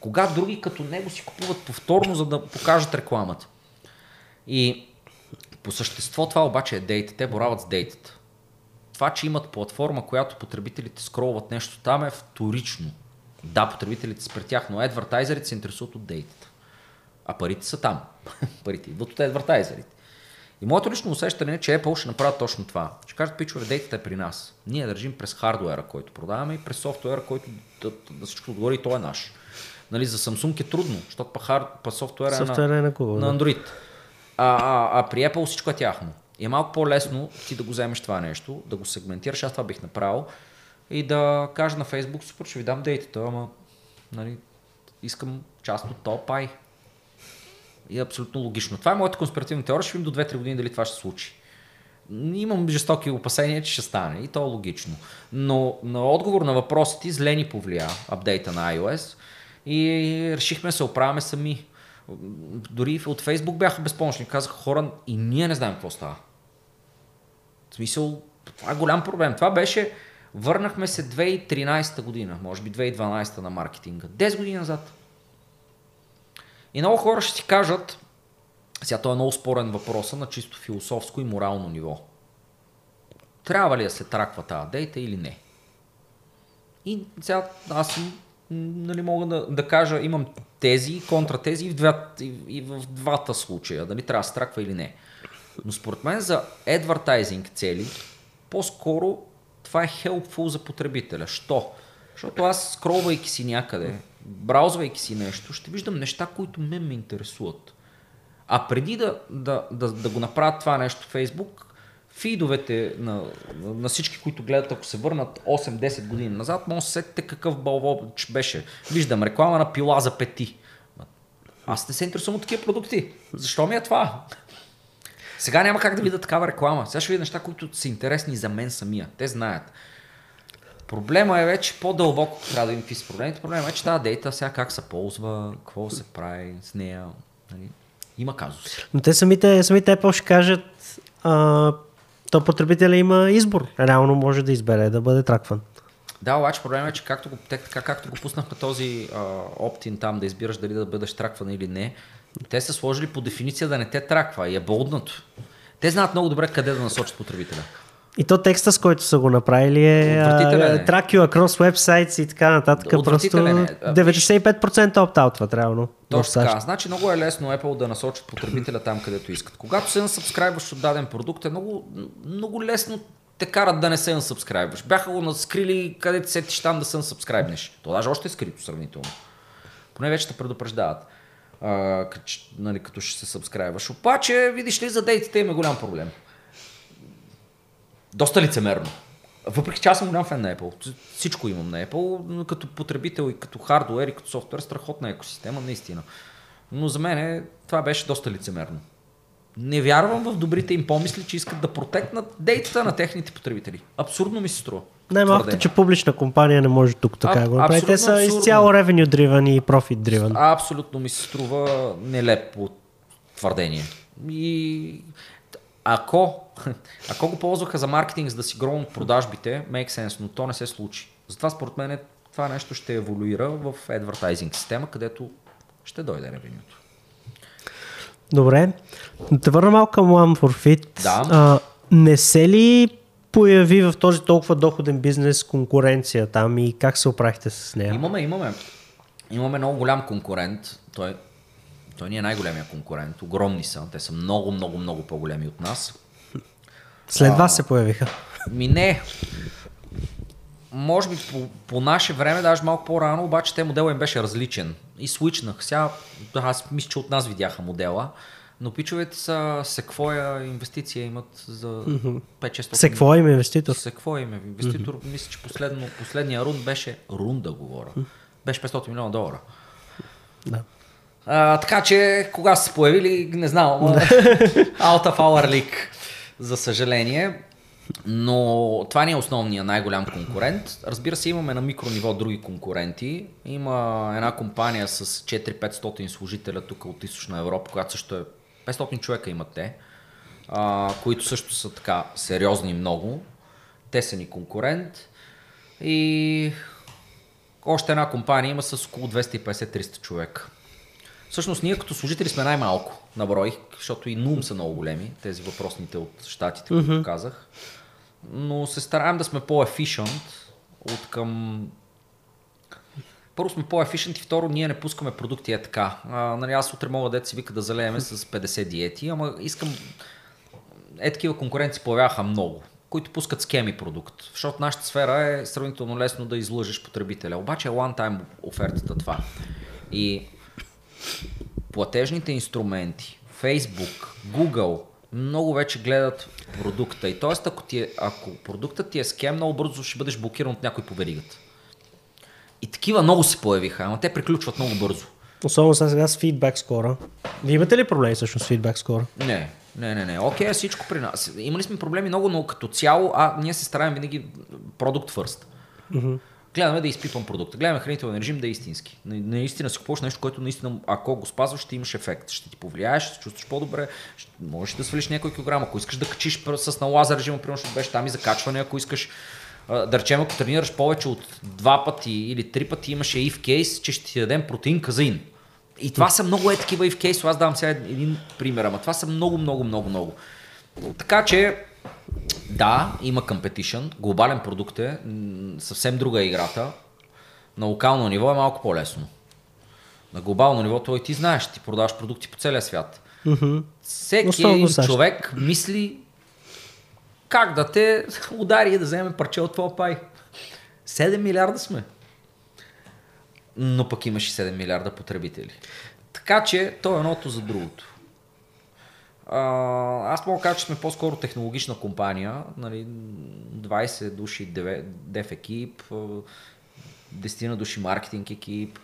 Кога други като него си купуват повторно, за да покажат рекламата. И по същество това обаче е дейта. Те борават с дейтата. Това, че имат платформа, която потребителите скролват нещо там е вторично. Да, потребителите са при тях, но адвертайзерите се интересуват от дейтата. А парите са там. парите идват от адвертайзерите. И моето лично усещане е, че Apple ще направят точно това. Ще кажат, пичове, дейтата е при нас. Ние държим през хардуера, който продаваме и през софтуера, който да, да всичко отгоре и той е наш. Нали, за Samsung е трудно, защото па, хард, па софтуера, Софтуера е е на, на Google, на да. Android. А, а, а при Apple всичко е тяхно. И е малко по-лесно ти да го вземеш това нещо, да го сегментираш, аз това бих направил и да кажа на Facebook, супер, ще ви дам дейтата, ама нали, искам част от топ пай. И е абсолютно логично. Това е моята конспиративна теория, ще видим до 2-3 години дали това ще случи. Имам жестоки опасения, че ще стане и то е логично. Но на отговор на въпросите зле ни повлия апдейта на iOS и решихме да се оправяме сами. Дори от Facebook бяха безпомощни. Казаха хора и ние не знаем какво става. В смисъл, това е голям проблем. Това беше, върнахме се 2013 година, може би 2012 на маркетинга. 10 години назад. И много хора ще си кажат, Сега това е много спорен въпрос на чисто философско и морално ниво. Трябва ли да се траква тази дейта или не? И сега аз нали, мога да, да кажа, имам тези контратези и в, и, и в двата случая, дали трябва да се траква или не. Но според мен за advertising цели, по-скоро това е helpful за потребителя. Що? Защото аз, скролвайки си някъде, браузвайки си нещо, ще виждам неща, които мен ме интересуват. А преди да, да, да, да го направят това нещо в Facebook, фидовете на, на всички, които гледат, ако се върнат 8-10 години назад, може да се сетите какъв бълвоч беше. Виждам реклама на пила за пети. Аз не се интересувам от такива продукти. Защо ми е това? Сега няма как да видя такава реклама. Сега ще видя неща, които са интересни за мен самия. Те знаят. Проблема е вече по-дълбоко, трябва да видим какви са проблемите. Проблема е, че тази дейта сега как се ползва, какво се прави с нея. Нали? Има казуси. Но те самите, самите Apple ще кажат, а, то потребителя има избор. Реално може да избере да бъде тракван. Да, обаче проблемът е, че както го, така, както го пуснахме този оптин там да избираш дали да бъдеш тракван или не, те са сложили по дефиниция да не те траква и е болднато. Те знаят много добре къде да насочат потребителя. И то текста, с който са го направили е track you across websites и така нататък. Просто 95% опт-аутват реално. Точно така. Значи много е лесно Apple да насочат потребителя там, където искат. Когато се насъбскрайбваш от даден продукт, е много, много лесно те карат да не се насъбскрайбваш. Бяха го наскрили къде ти сетиш там да се насъбскрайбнеш. То даже още е скрито сравнително. Поне вече те предупреждават. А, като, нали, като ще се сабскрайбваш. Обаче, видиш ли, за дейтите има голям проблем доста лицемерно. Въпреки че аз съм голям фен на Apple. Всичко имам на Apple, като потребител и като хардуер и като софтуер, страхотна екосистема, наистина. Но за мен това беше доста лицемерно. Не вярвам в добрите им помисли, че искат да протекнат дейтата на техните потребители. Абсурдно ми се струва. Най-малкото, че публична компания не може тук така а, го направи. Те са абсурдно. изцяло revenue driven и profit driven. Абсолютно ми се струва нелепо твърдение. И ако, ако го ползваха за маркетинг, за да си гронат продажбите, make sense, но то не се случи. Затова според мен това нещо ще еволюира в advertising система, където ще дойде ревенюто. Добре. Да те върна малко към One for Fit. Да. А, не се ли появи в този толкова доходен бизнес конкуренция там и как се оправихте с нея? Имаме, имаме. Имаме много голям конкурент. Той той ни е най-големия конкурент. Огромни са. Те са много, много, много по-големи от нас. След вас се появиха. Ми не. Може би по, по наше време, даже малко по-рано, обаче те модела им беше различен. И свичнах. Сега, аз мисля, че от нас видяха модела. Но пичовете са Секвоя инвестиция имат за 5-600 Секвоя им е инвеститор? Секвоя им е инвеститор. Mm-hmm. Мисля, че последно, последния рунд беше рунда, говоря. Беше 500 милиона долара. Да. А, така че, кога са се появили, не знам, out of our league, за съжаление. Но това не е основният най-голям конкурент. Разбира се, имаме на микрониво други конкуренти. Има една компания с 4-500 служителя тук от Източна Европа, която също е 500 човека имат те, а, които също са така сериозни много. Те са ни конкурент. И още една компания има с около 250-300 човека. Всъщност ние като служители сме най-малко на брой, защото и НУМ са много големи, тези въпросните от щатите, които mm-hmm. казах. Но се стараем да сме по-ефишент от към... Първо сме по-ефишент и второ ние не пускаме продукти е така. А, нали, аз утре мога да си вика да залееме с 50 диети, ама искам... Е такива конкуренции появяха много които пускат скеми продукт. Защото нашата сфера е сравнително лесно да излъжеш потребителя. Обаче е one-time офертата това. И платежните инструменти, Facebook, Google, много вече гледат продукта. И т.е. Ако, ти е, ако продуктът ти е скем, много бързо ще бъдеш блокиран от някой по веригата. И такива много се появиха, ама те приключват много бързо. Особено сега с фидбак скора. Вие имате ли проблеми всъщност с фидбак скора? Не, не, не, не. Окей, okay, всичко при нас. Имали сме проблеми много, но като цяло, а ние се стараем винаги продукт фърст. Mm-hmm гледаме да изпипвам продукта. Гледаме хранителен режим да е истински. Наистина си купуваш нещо, което наистина, ако го спазваш, ще имаш ефект. Ще ти повлияеш, ще се чувстваш по-добре, ще, можеш да свалиш някой килограм. Ако искаш да качиш с на лазер режима, примерно беше там и закачване, ако искаш да речем, ако тренираш повече от два пъти или три пъти, имаше и в кейс, че ще ти дадем протеин казаин. И това са много е такива и в кейсо. Аз давам сега един пример, ама това са много, много, много, много. Така че, да, има competition, глобален продукт е, съвсем друга е играта. На локално ниво е малко по-лесно. На глобално ниво той ти знаеш, ти продаваш продукти по целия свят. Всеки един САЩ. човек мисли как да те удари и да вземе парче от твоя пай. 7 милиарда сме. Но пък имаш и 7 милиарда потребители. Така че то е едното за другото. Аз мога да кажа, че сме по-скоро технологична компания. Нали, 20 души дев, екип, а, 10 на души маркетинг екип,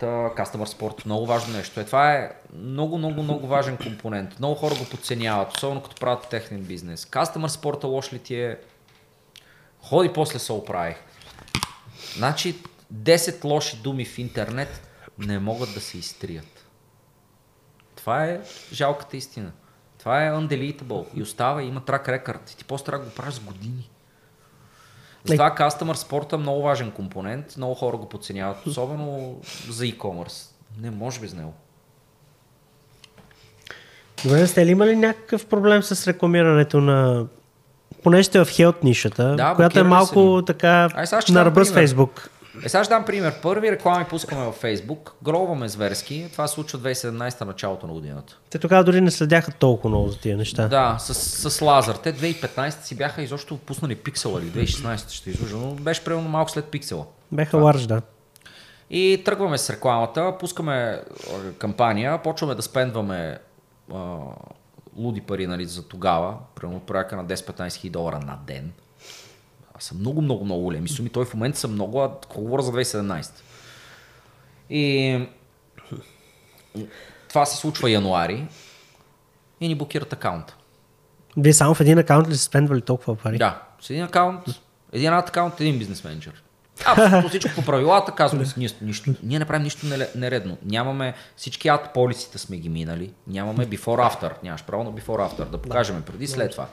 Та, Customer Support, много важно нещо. Е, това е много, много, много важен компонент. Много хора го подценяват, особено като правят техен бизнес. Customer Support лош ли ти е? Ходи после се оправи. Значи 10 лоши думи в интернет не могат да се изтрият. Това е жалката истина. Това е undeletable и остава, има трак рекорд. И ти после трябва да го правиш с години. Затова Customer Support е много важен компонент. Много хора го подценяват, особено за e-commerce. Не може без него. Добре, сте ли имали някакъв проблем с рекламирането на... Понеже сте в хелт нишата, Да, която е малко така Ай, на ръба с. Фейсбук. Е, сега ще дам пример. Първи реклами пускаме във Facebook, гробваме зверски. Това се случва 2017 началото на годината. Те тогава дори не следяха толкова много за тия неща. Да, с, с лазър. Те 2015 си бяха изобщо пуснали пиксела или 2016 ще излъжа, но беше примерно малко след пиксела. Беха ларж, да. И тръгваме с рекламата, пускаме кампания, почваме да спендваме а, луди пари нали, за тогава, примерно порядка на 10-15 хиляди долара на ден. Са много, много, много големи суми. Той в момента са много, а говоря за 2017. И това се случва януари и ни блокират акаунта. Вие само в един акаунт ли сте спендвали толкова пари? Да, с един акаунт, един акаунт, един бизнес менеджер. Абсолютно всичко по правилата, казваме си, ние, нищо, ние не правим нищо нередно. Нямаме всички ад полисите сме ги минали. Нямаме before after. Нямаш право на before after. Да покажем преди след това.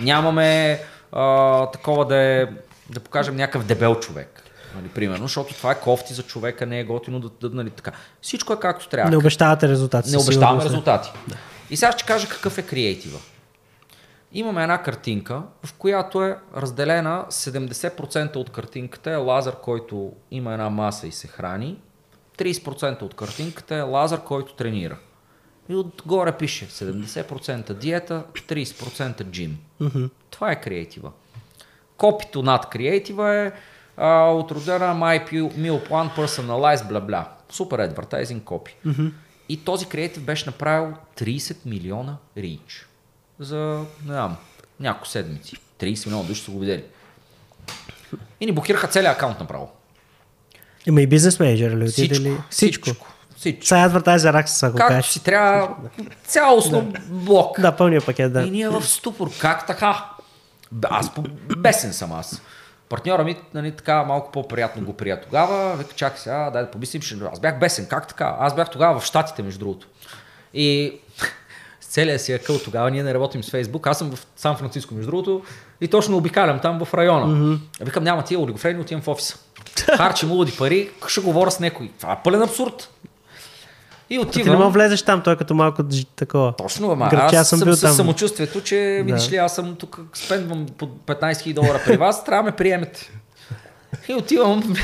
Нямаме а, такова да, е, да покажем някакъв дебел човек. Нали, примерно, защото това е кофти за човека, не е готино да, да нали, така. Всичко е както трябва. Не обещавате резултати. Не обещаваме сигурност. резултати. И сега ще кажа какъв е креатива. Имаме една картинка, в която е разделена 70% от картинката е лазер, който има една маса и се храни. 30% от картинката е лазер, който тренира. И отгоре пише 70% диета, 30% джим. Това е креатива. Копито над креатива е а, от родена My Meal Plan Personalized бла бла. Супер advertising копи. И този креатив беше направил 30 милиона рич. За, не знам, няколко седмици. 30 милиона души са го видели. И ни блокираха целият акаунт направо. Има и бизнес менеджер ли Всичко. ли? Всичко. Всичко. Сега адвертайзер акса, ако Както кажеш. си трябва, цялостно блок. Да, пълния пакет, да. И ние в ступор. Как така? Аз бесен съм аз. Партньора ми, нали, така малко по-приятно го прия тогава. Века, чакай сега, дай да помислим. Ще... Аз бях бесен. Как така? Аз бях тогава в Штатите, между другото. И с целия си акъл тогава ние не работим с Фейсбук. Аз съм в Сан Франциско, между другото. И точно обикалям там в района. Mm-hmm. Викам, няма тия олигофрени, отивам в офиса. Харчим луди пари, ще говоря с някой. Това е пълен абсурд. И Ти не отивам. мога влезеш там, той е като малко такова. Точно, ама аз съм съм, бил с там. самочувствието, че видиш ли, аз съм тук, спендвам по 15 000 долара при вас, трябва да ме приемете. И отивам,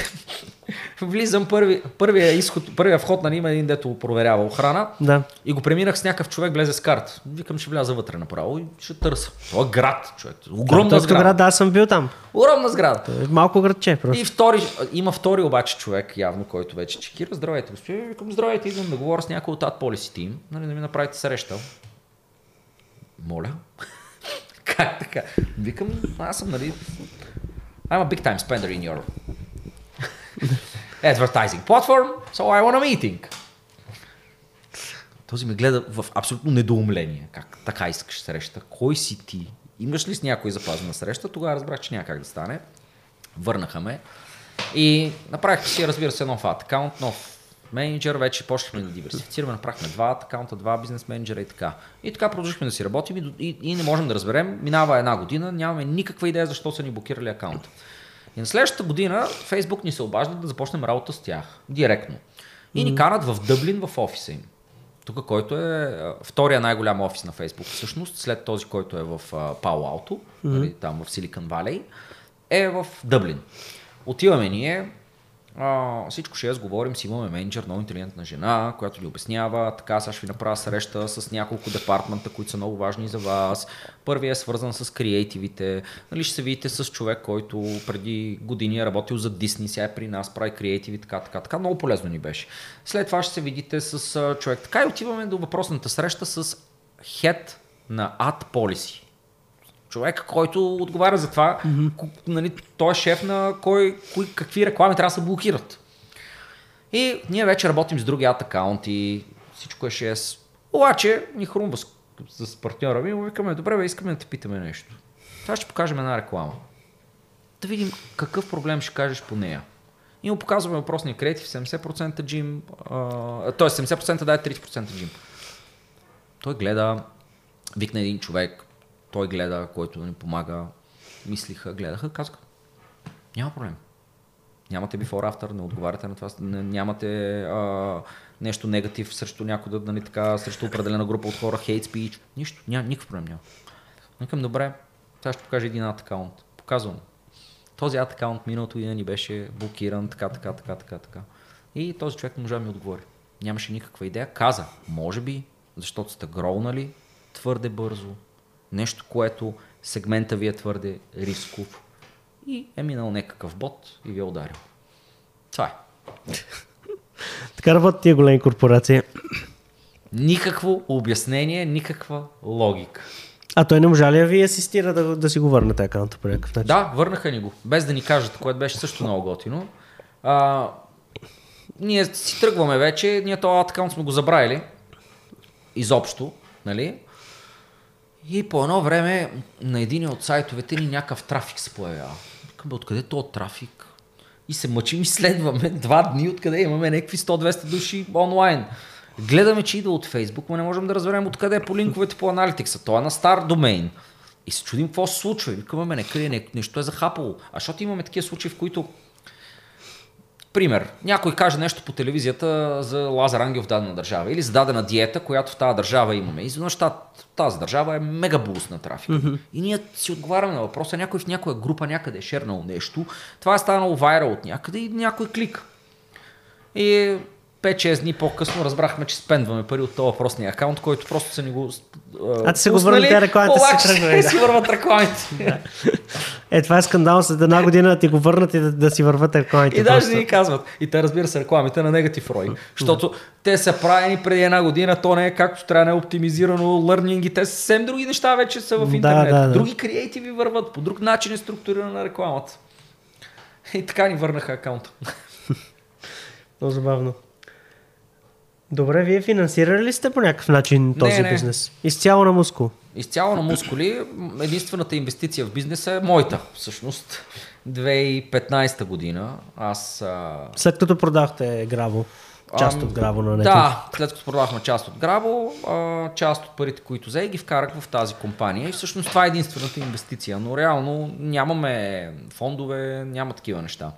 влизам първи, първия, изход, първия вход на има един, дето проверява охрана. Да. И го преминах с някакъв човек, влезе с карта. Викам, ще вляза вътре направо и ще търся. Това е град, човек. Огромна Този сграда. град, да, аз съм бил там. Огромна сграда. Е, Малко градче, просто. И втори, има втори обаче човек, явно, който вече чекира. Здравейте, господин. Викам, здравейте, идвам да говоря с някой от AdPolicy Team, нали, да ми направите среща. Моля. как така? Викам, аз съм, нали, I'm a big time spender in your advertising platform, so I want a meeting. Този ме гледа в абсолютно недоумление. Как така искаш среща? Кой си ти? Имаш ли с някой запазена среща? Тогава разбрах, че няма как да стане. Върнаха ме. И направихме си, разбира се, нов ад акаунт, нов менеджер, вече почнахме да диверсифицираме, направихме два акаунта, два бизнес менеджера и така. И така продължихме да си работим и, и, и не можем да разберем. Минава една година, нямаме никаква идея защо са ни блокирали акаунта. И на следващата година Facebook ни се обажда да започнем работа с тях. Директно. И ни канат в Дъблин в офиса им. Тук, който е втория най-голям офис на Фейсбук, всъщност, след този, който е в Пало Алто, нали, там в Силикон Валей, е в Дъблин. Отиваме ние, всичко ще говорим, си имаме менеджер, много интелигентна жена, която ни обяснява, така сега ще ви направя среща с няколко департмента, които са много важни за вас. Първият е свързан с креативите, нали ще се видите с човек, който преди години е работил за Disney, сега е при нас, прави креативи, така, така, така, много полезно ни беше. След това ще се видите с човек. Така и отиваме до въпросната среща с head на Ad Policy човек, който отговаря за това, mm-hmm. нали, той е шеф на кой, кой, какви реклами трябва да се блокират. И ние вече работим с други ад акаунти, всичко е 6. Обаче ни хрумва с, с партньора ми и му викаме, добре, бе, искаме да те питаме нещо. Това ще покажем една реклама. Да видим какъв проблем ще кажеш по нея. И му показваме въпросния креатив, 70% джим, т.е. 70% дай 30% джим. Той гледа, викна един човек, той гледа, който ни помага, мислиха, гледаха, казаха, няма проблем. Нямате before after, не отговаряте на това, нямате а, нещо негатив срещу някой, да, нали, така, срещу определена група от хора, hate speech, нищо, няма, никакъв проблем няма. Викам, добре, сега ще покажа един ад. Показвам. Този ад миналото година ни беше блокиран, така, така, така, така, така. И този човек не можа да ми отговори. Нямаше никаква идея. Каза, може би, защото сте гроунали твърде бързо, нещо, което сегмента ви е твърде рисков и е минал някакъв бот и ви е ударил. Това е. така работят тия големи корпорации. Никакво обяснение, никаква логика. А той не можа ли да ви асистира да, да си го върнете акаунта по някакъв начин? Да, върнаха ни го, без да ни кажат, което беше също много готино. А, ние си тръгваме вече, ние този акаунт сме го забравили. Изобщо, нали? И по едно време на един от сайтовете ни някакъв трафик се появява. Викам, откъде е то трафик? И се мъчим и следваме два дни, откъде имаме някакви 100-200 души онлайн. Гледаме, че идва от Фейсбук, но не можем да разберем откъде е по линковете по аналитикса. Това е на стар домейн. И се чудим какво се случва. Викаме, не, къде, нещо е захапало. А защото имаме такива случаи, в които Пример, някой каже нещо по телевизията за Лазар Ангел в дадена държава или за дадена диета, която в тази държава имаме. Изведнъж тази държава е мега буст на трафик. Mm-hmm. И ние си отговаряме на въпроса, някой в някоя група някъде е шернал нещо, това е станало вайрал от някъде и някой клик. И 5-6 дни по-късно разбрахме, че спендваме пари от този въпросния акаунт, който просто са ни го. А ти се го върнете рекламите си тръгнали. Да. си върват рекламите. Е, това е скандал след една година ти го върнат и да, да си върват рекламите. И даже ни казват. И те разбира се рекламите на негатив рой. Защото те са правени преди една година, то не е както трябва, не е оптимизирано, лърнинги, те са съвсем други неща вече са в интернет. Да, да, да. Други креативи върват, по друг начин е структурирана рекламата. И така ни върнаха акаунта. Много забавно. Добре, вие финансирали ли сте по някакъв начин този не, не. бизнес? Изцяло на мускул? Изцяло на мускули. Единствената инвестиция в бизнеса е моята, всъщност. 2015 година. Аз. А... След като продахте Граво. Част от Граво на него. Да, след като продахме част от Граво, а, част от парите, които взе, ги вкарах в тази компания. И всъщност това е единствената инвестиция. Но реално нямаме фондове, няма такива неща.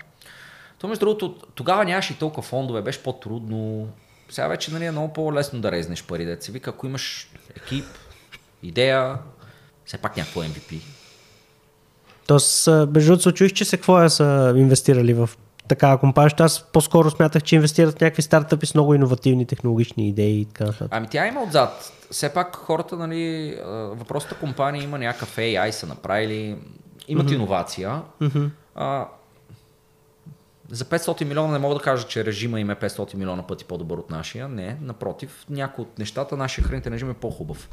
То между другото, тогава нямаше и толкова фондове, беше по-трудно. Сега вече нали, е много по-лесно да резнеш пари. Да се вика, ако имаш екип, идея, все пак някакво MVP. Тоест, между другото, чуих, че се какво са инвестирали в такава компания. Аз по-скоро смятах, че инвестират в някакви стартъпи с много иновативни технологични идеи и така нататък. Ами тя има отзад. Все пак хората, нали, въпросната компания има някакъв AI, са направили, имат mm-hmm. иновация. Mm-hmm. А, за 500 милиона не мога да кажа, че режима им е 500 милиона пъти по-добър от нашия. Не, напротив, някои от нещата, нашия хранителен режим е по-хубав.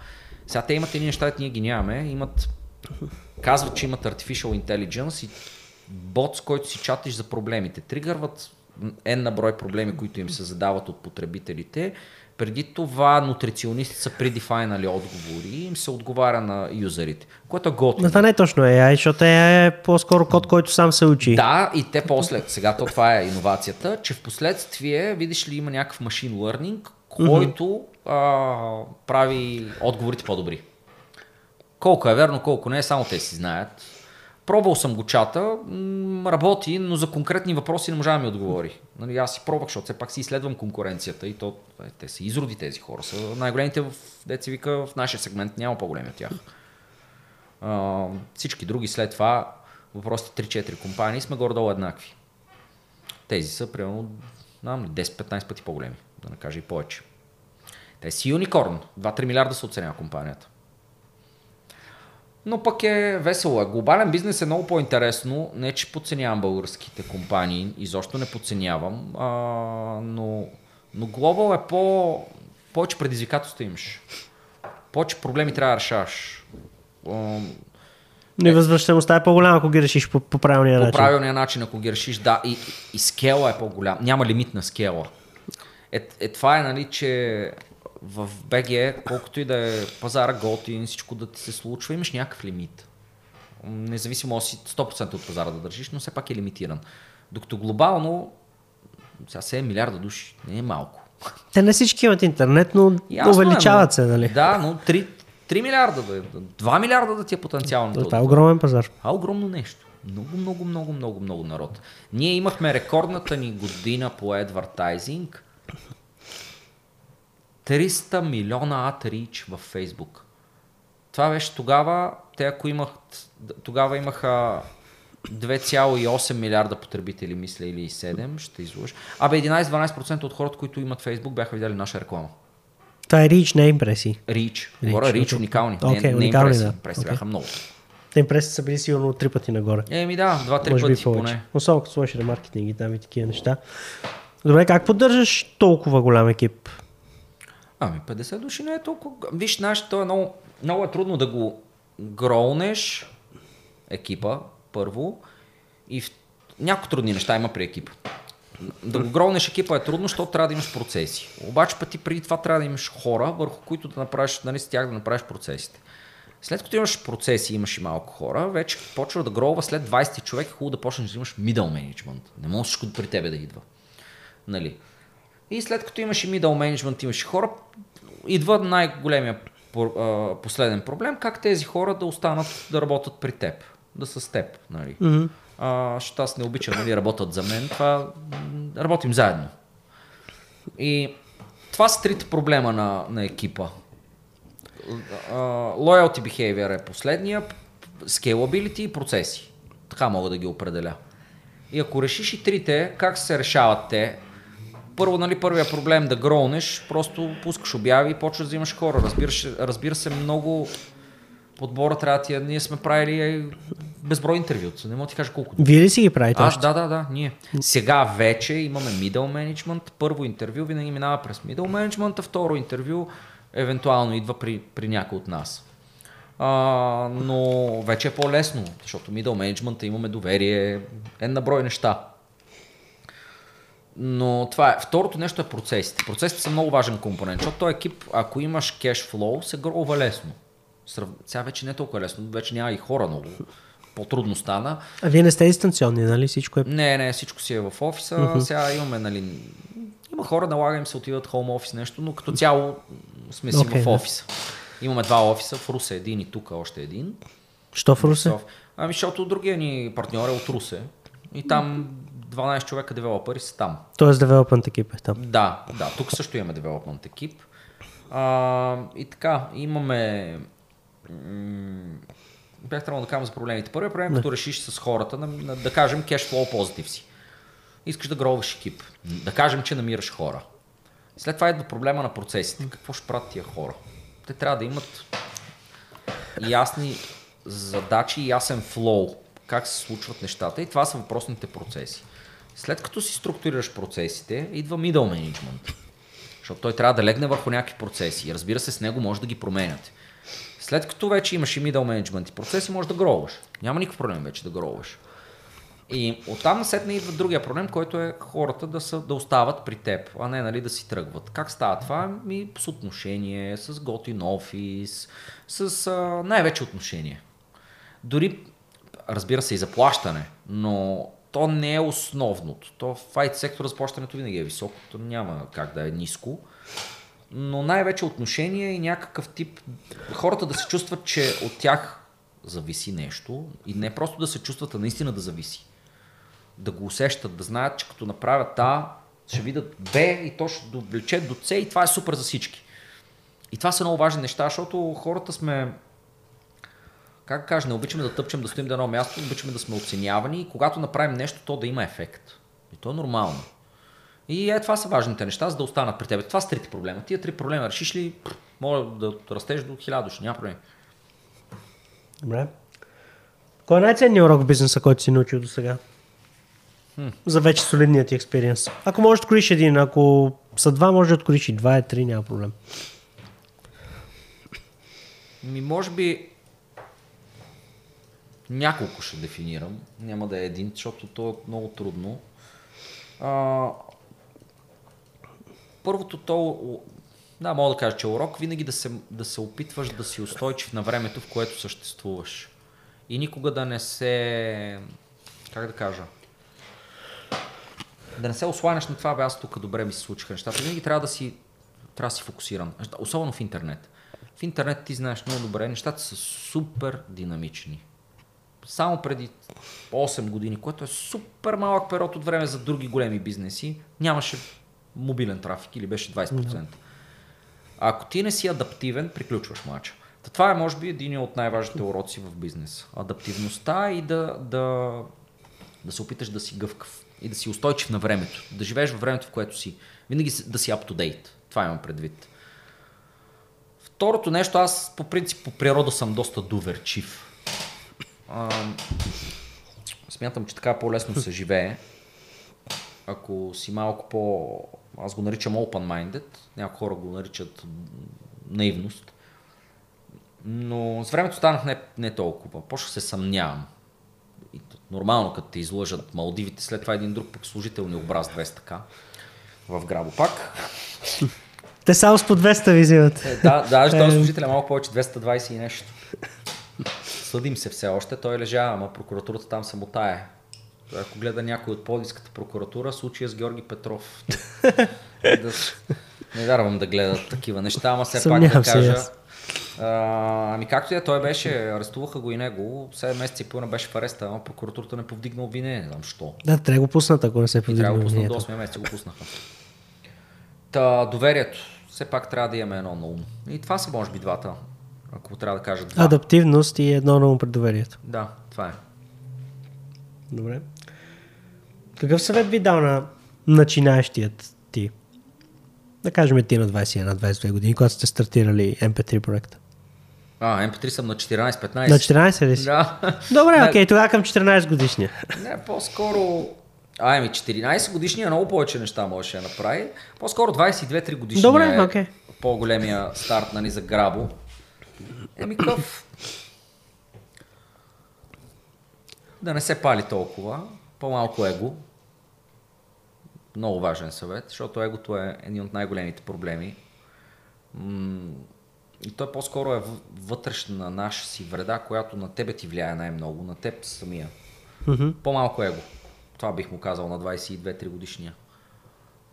Сега те имат едни неща, ние ги нямаме. Имат, казват, че имат Artificial Intelligence и бот, с който си чатиш за проблемите. Тригърват N на брой проблеми, които им се задават от потребителите преди това нутриционисти са предефайнали отговори и им се отговаря на юзерите, което е готино. Но това не е точно AI, защото AI е по-скоро код, който сам се учи. Да, и те после, сега то това е иновацията, че в последствие, видиш ли, има някакъв машин learning, който mm-hmm. а, прави отговорите по-добри. Колко е верно, колко не, само те си знаят. Пробвал съм го чата, работи, но за конкретни въпроси не можа да ми отговори. Нали, аз си пробвах, защото все пак си изследвам конкуренцията и то, е, те са изроди тези хора. Са най-големите в, деца вика, в нашия сегмент няма по-големи от тях. А, всички други след това, въпросите 3-4 компании сме горе-долу еднакви. Тези са примерно знам ли, 10-15 пъти по-големи, да не кажа и повече. Те си юникорн. 2-3 милиарда се оценява компанията. Но пък е весело. е. Глобален бизнес е много по-интересно. Не, че подценявам българските компании, изобщо не подценявам, а, но, но глобал е по... повече предизвикателства имаш. Повече проблеми трябва да решаваш. А, Но и възвръщаемостта е по-голяма, ако ги решиш по, по правилния по начин. правилния начин, ако ги решиш, да. И, и скела е по-голям. Няма лимит на скела. Е, е това е, нали, че в БГ, колкото и да е пазара готин, всичко да ти се случва, имаш някакъв лимит. Независимо си 100% от пазара да държиш, но все пак е лимитиран. Докато глобално, сега 7 милиарда души, не е малко. Те не всички имат интернет, но Ясно е, увеличават се, нали? Да, но 3, 3 милиарда, да е, 2 милиарда да ти е потенциално. Това е огромен пазар. А огромно нещо. Много, много, много, много, много народ. Ние имахме рекордната ни година по адвертайзинг. 300 милиона reach в Facebook. Това беше тогава, те ако имах, тогава имаха 2,8 милиарда потребители, мисля, или 7, ще излъжа. Абе, 11-12% от хората, които имат Facebook, бяха видяли наша реклама. Това е рич, не импресии. Рич. Говоря Рич уникални. Окей, не, не уникални, импресии. да. Окей. бяха много. Те импресии са били сигурно три пъти нагоре. Еми да, два-три би пъти повече. поне. Особено като сложиш ремаркетинг и там и такива неща. Добре, как поддържаш толкова голям екип? Ами 50 души не е толкова. Виж, знаеш, то е много, много е трудно да го гроунеш екипа, първо. И в... някои трудни неща има при екипа. Да го гроунеш екипа е трудно, защото трябва да имаш процеси. Обаче пъти преди това трябва да имаш хора, върху които да направиш, нали, с тях да направиш процесите. След като имаш процеси, имаш и малко хора, вече почва да гроува след 20 човек, е хубаво да почнеш да имаш middle management. Не може всичко при тебе да идва. Нали? И след като имаш и middle management, имаш и хора, идва най-големия последен проблем, как тези хора да останат да работят при теб, да са с теб. Нали? Мгм. А, защото аз не обичам нали, работят за мен, това работим заедно. И това са трите проблема на, на екипа. А, Loyalty behavior е последния, scalability и процеси. Така мога да ги определя. И ако решиш и трите, как се решават те? Първо, нали, първия проблем да гроунеш, просто пускаш обяви и почваш да взимаш хора. Разбира, се- разбира се, много подбора трябва ти е- Ние сме правили е, безброй интервюта. Не мога да ти кажа колко. Вие ли си ги правите? Аз, да, да, да, ние. Сега вече имаме middle management. Първо интервю винаги минава през middle management, а второ интервю евентуално идва при, при някой от нас. А, но вече е по-лесно, защото middle management имаме доверие, е на брой неща. Но това е. Второто нещо е процесите. Процесите са много важен компонент, защото този екип, ако имаш кеш флоу, се грова лесно. Сега вече не е толкова лесно, вече няма и хора много. По-трудно стана. А вие не сте дистанционни, нали? Всичко е... Не, не, всичко си е в офиса. Mm-hmm. Сега имаме, нали, има хора, налага им се отиват хоум офис нещо, но като цяло сме си okay, в да. офиса. Имаме два офиса, в Русе един и тук още един. Що в Русе? Ами, защото другия ни партньор е от Русе. И там 12 човека девелопери са там. Тоест девелопмент екип е там. Да, да, тук също имаме девелопмент екип. А, и така, имаме... м, Бях трябвало да кажа за проблемите. Първият проблем, като решиш с хората, на, на, да кажем cashflow позитив си. Искаш да гроваш екип. Да кажем, че намираш хора. След това идва проблема на процесите. Какво ще правят тия хора? Те трябва да имат ясни задачи и ясен флоу. Как се случват нещата. И това са въпросните процеси. След като си структурираш процесите, идва middle management. Защото той трябва да легне върху някакви процеси. И разбира се, с него може да ги променяте. След като вече имаш и middle management и процеси, можеш да гроваш. Няма никакъв проблем вече да гроваш. И оттам насетне идва другия проблем, който е хората да, са, да остават при теб, а не нали, да си тръгват. Как става това? Ми с отношение, с готин офис, с а, най-вече отношение. Дори, разбира се, и заплащане, но то не е основното. То в IT сектора заплащането винаги е високо, то няма как да е ниско. Но най-вече отношение и някакъв тип хората да се чувстват, че от тях зависи нещо и не просто да се чувстват, а наистина да зависи. Да го усещат, да знаят, че като направят А, ще видят Б и то ще довлече до С и това е супер за всички. И това са много важни неща, защото хората сме, как кажа, не обичаме да тъпчем, да стоим на едно място, обичаме да сме оценявани и когато направим нещо, то да има ефект. И то е нормално. И е, това са важните неща, за да останат при теб. Това са трите проблема. Тия три проблема решиш ли, може да растеш до хиляда души, няма проблем. Добре. Кой е най-ценният урок в бизнеса, който си научил до сега? За вече солидният ти експириенс. Ако можеш да откроиш един, ако са два, може да откроиш и два, и три, няма проблем. Ми, може би няколко ще дефинирам. Няма да е един, защото то е много трудно. А, първото то, да, мога да кажа, че урок винаги да се, да се опитваш да си устойчив на времето, в което съществуваш. И никога да не се, как да кажа, да не се осланяш на това, бе аз тук добре ми се случиха нещата. Винаги трябва да си, трябва да си фокусиран. Особено в интернет. В интернет ти знаеш много добре, нещата са супер динамични. Само преди 8 години, което е супер малък период от време за други големи бизнеси, нямаше мобилен трафик или беше 20%. А ако ти не си адаптивен, приключваш мача. Та това е, може би, един от най-важните уроци в бизнес. Адаптивността и да, да, да се опиташ да си гъвкав и да си устойчив на времето. Да живееш във времето, в което си. Винаги да си up to date. Това имам предвид. Второто нещо, аз по принцип по природа съм доста доверчив. А, смятам, че така по-лесно се живее. Ако си малко по... Аз го наричам open-minded. Някои хора го наричат наивност. Но с времето станах не, не толкова. Почнах се съмнявам. И нормално, като те излъжат Малдивите, след това един друг пък служител ни образ 200 така в Грабо пак. Те само с по 200 ви взимат. Е, да, даже този служител е малко повече, 220 и нещо. Съдим се все още, той лежа, ама прокуратурата там се мутае. Ако гледа някой от Подиската прокуратура, случая с Георги Петров. да, не вярвам да гледат такива неща, ама все пак да кажа. А, ами както и е, той беше, арестуваха го и него, 7 месеца и половина беше в ареста, ама прокуратурата не повдигна обвинение, не знам що. Да, трябва да го пуснат, ако не се повдигна Трябва да го пуснат до 8 месеца, го пуснаха. Та, доверието. Все пак трябва да имаме едно на ум. И това са може би двата, ако трябва да кажа два. Адаптивност и едно на ум пред доверието. Да, това е. Добре. Какъв съвет би дал на начинаещият ти? Да кажем ти на 21-22 години, когато сте стартирали MP3 проекта. А, MP3 съм на 14-15. На 14 ли си? Да. Добре, окей, тогава към 14 годишния. Не, по-скоро... Ай, ми 14 годишния много повече неща можеше да направи. По-скоро 22-3 годишния Добре, е окей. по-големия старт нали, за Грабо. Еми къв? Да не се пали толкова. По-малко его. Много важен съвет, защото егото е един от най-големите проблеми. И той по-скоро е вътрешна наша си вреда, която на тебе ти влияе най-много, на теб самия. По-малко его. Това бих му казал на 22-3 годишния.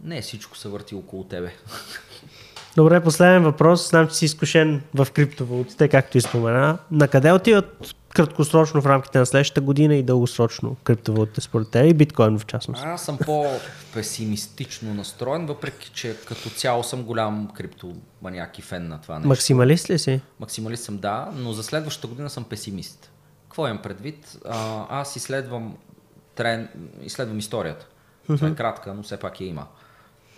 Не всичко се върти около тебе. Добре, последен въпрос. Знам, че си изкушен в криптовалутите, както и спомена. На къде отиват краткосрочно в рамките на следващата година и дългосрочно криптовалутите според теб и биткоин в частност? Аз съм по-песимистично настроен, въпреки че като цяло съм голям криптоманяк и фен на това нещо. Максималист ли си? Максималист съм, да, но за следващата година съм песимист. Какво имам предвид? А, аз изследвам, трен, изследвам историята. Това е кратка, но все пак я има.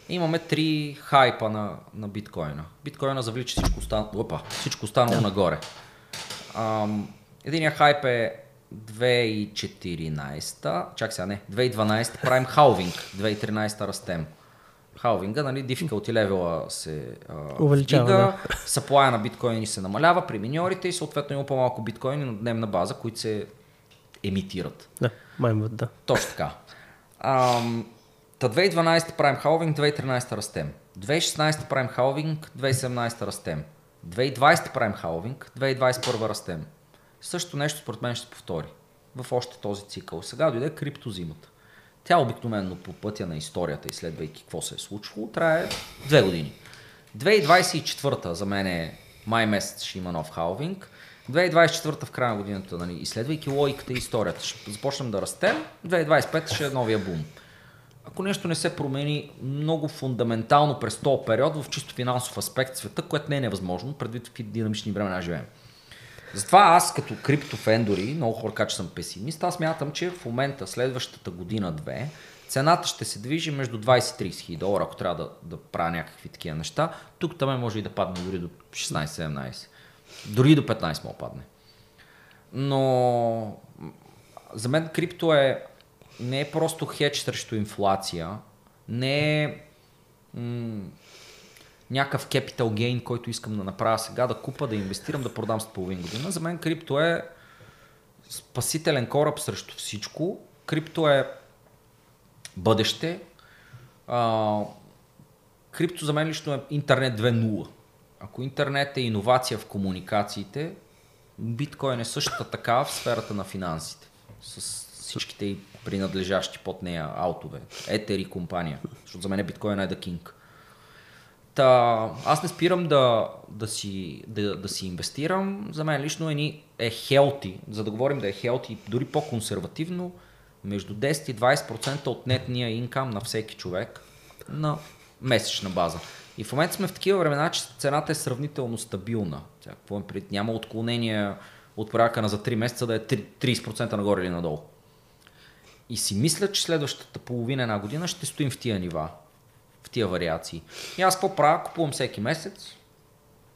Имаме три хайпа на, на биткоина. Биткоина завлича всичко, остан... Опа, всичко останало нагоре. Ам, единия хайп е 2014, чак сега не, 2012 правим халвинг, 2013 растем. Халвинга, нали, difficulty левела се а, Увеличава, вдига, съплая на биткоини се намалява при миньорите и съответно има по-малко биткоини на дневна база, които се емитират. Да, майнват, да. Точно така. Ам, Та 2012 правим халвинг, 2013 растем. 2016 правим халвинг, 2017 растем. 2020 правим халвинг, 2021 растем. Също нещо според мен ще се повтори в още този цикъл. Сега дойде криптозимата. Тя обикновено по пътя на историята, изследвайки какво се е случвало, трае две години. 2024 за мен е май месец ще има нов халвинг. 2024 в края на годината, нали, изследвайки логиката и историята, ще започнем да растем, 2025 ще е новия бум. Ако нещо не се промени много фундаментално през този период в чисто финансов аспект света, което не е невъзможно, предвид какви динамични времена живеем. Затова аз като криптофен дори, много хора кажат, че съм песимист, аз мятам, че в момента, следващата година-две, цената ще се движи между 20 и 30 хиляди долара, ако трябва да, да правя някакви такива неща. Тук там може и да падне дори до 16-17. Дори до 15 може да падне. Но за мен крипто е не е просто хедж срещу инфлация, не е м- някакъв capital gain, който искам да направя сега, да купа, да инвестирам, да продам след половин година. За мен крипто е спасителен кораб срещу всичко. Крипто е бъдеще. А, крипто за мен лично е интернет 2.0. Ако интернет е иновация в комуникациите, биткоин е същата така в сферата на финансите. С всичките и принадлежащи под нея аутове. Етери компания. Защото за мен биткоин е the king. Та, аз не спирам да, да, си, да, да си инвестирам. За мен лично е, е хелти, за да говорим да е хелти, дори по-консервативно, между 10 и 20% от нетния инкам на всеки човек на месечна база. И в момента сме в такива времена, че цената е сравнително стабилна. Сега, какво пред, няма отклонения от порядъка на за 3 месеца да е 30% нагоре или надолу. И си мисля, че следващата половина една година ще стоим в тия нива, в тия вариации. И аз какво правя? Купувам всеки месец,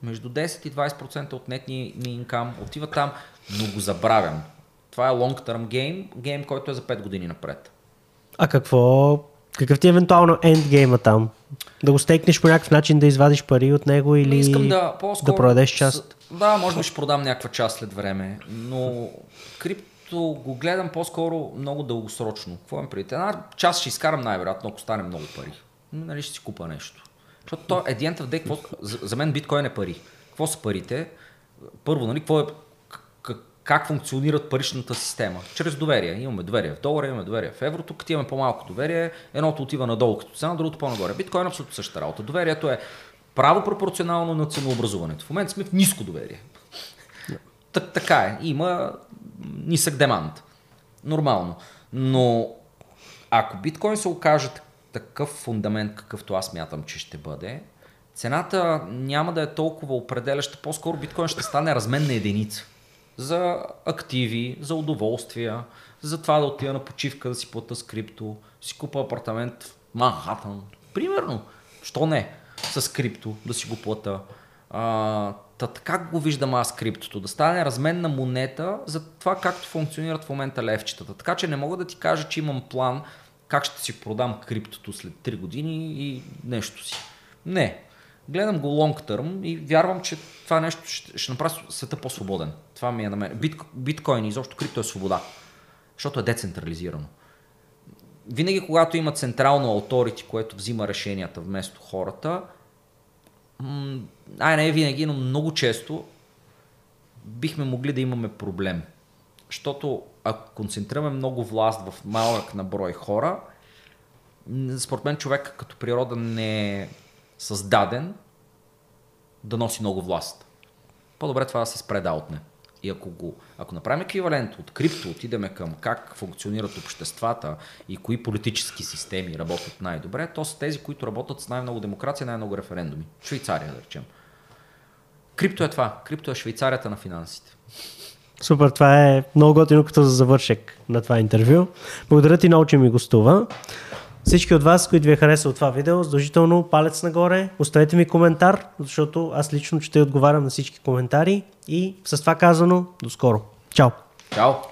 между 10 и 20% от нетния ми инкам отива там, но го забравям. Това е long term game, гейм, който е за 5 години напред. А какво, какъв ти е евентуално ендгейма там? Да го стекнеш по някакъв начин, да извадиш пари от него или Искам да, да продадеш част? Да, може би ще продам някаква част след време, но крипто го гледам по-скоро много дългосрочно. Какво им преди? Една част ще изкарам най-вероятно, ако стане много пари. Нали ще си купа нещо. Защото то, at the end какво, за, за мен биткоин е пари. Какво са парите? Първо, нали, какво е как функционират паричната система. Чрез доверие. Имаме доверие в долара, имаме доверие в еврото. Като имаме по-малко доверие, едното отива надолу като цена, другото по-нагоре. Биткоин е абсолютно същата работа. Доверието е право пропорционално на ценообразуването. В момента сме в ниско доверие. Так, така е. Има нисък демант. Нормално. Но ако биткоин се окаже такъв фундамент, какъвто аз мятам, че ще бъде, цената няма да е толкова определяща. По-скоро биткоин ще стане разменна единица за активи, за удоволствия, за това да отида на почивка, да си плата с крипто, си купа апартамент в Манхатън. Примерно. Що не? С крипто да си го плата. А, та, така го виждам аз криптото. Да стане разменна монета за това както функционират в момента левчетата. Така че не мога да ти кажа, че имам план как ще си продам криптото след 3 години и нещо си. Не. Гледам го long term и вярвам, че това нещо ще, ще направи света по-свободен. Това ми е на мен. Бит, биткоин и изобщо крипто е свобода, защото е децентрализирано. Винаги, когато има централно authority, което взима решенията вместо хората, ай не винаги, но много често бихме могли да имаме проблем. Защото ако концентрираме много власт в малък наброй хора, според мен човек като природа не е създаден да носи много власт. По-добре това да се спре да отне. И ако, го, ако направим еквивалент от крипто, отидеме към как функционират обществата и кои политически системи работят най-добре, то са тези, които работят с най-много демокрация, най-много референдуми. Швейцария, да речем. Крипто е това. Крипто е Швейцарията на финансите. Супер, това е много готино като за завършек на това интервю. Благодаря ти много, че ми гостува. Всички от вас, които ви е харесало това видео, задължително палец нагоре, оставете ми коментар, защото аз лично ще отговарям на всички коментари и с това казано, до скоро. Чао! Чао!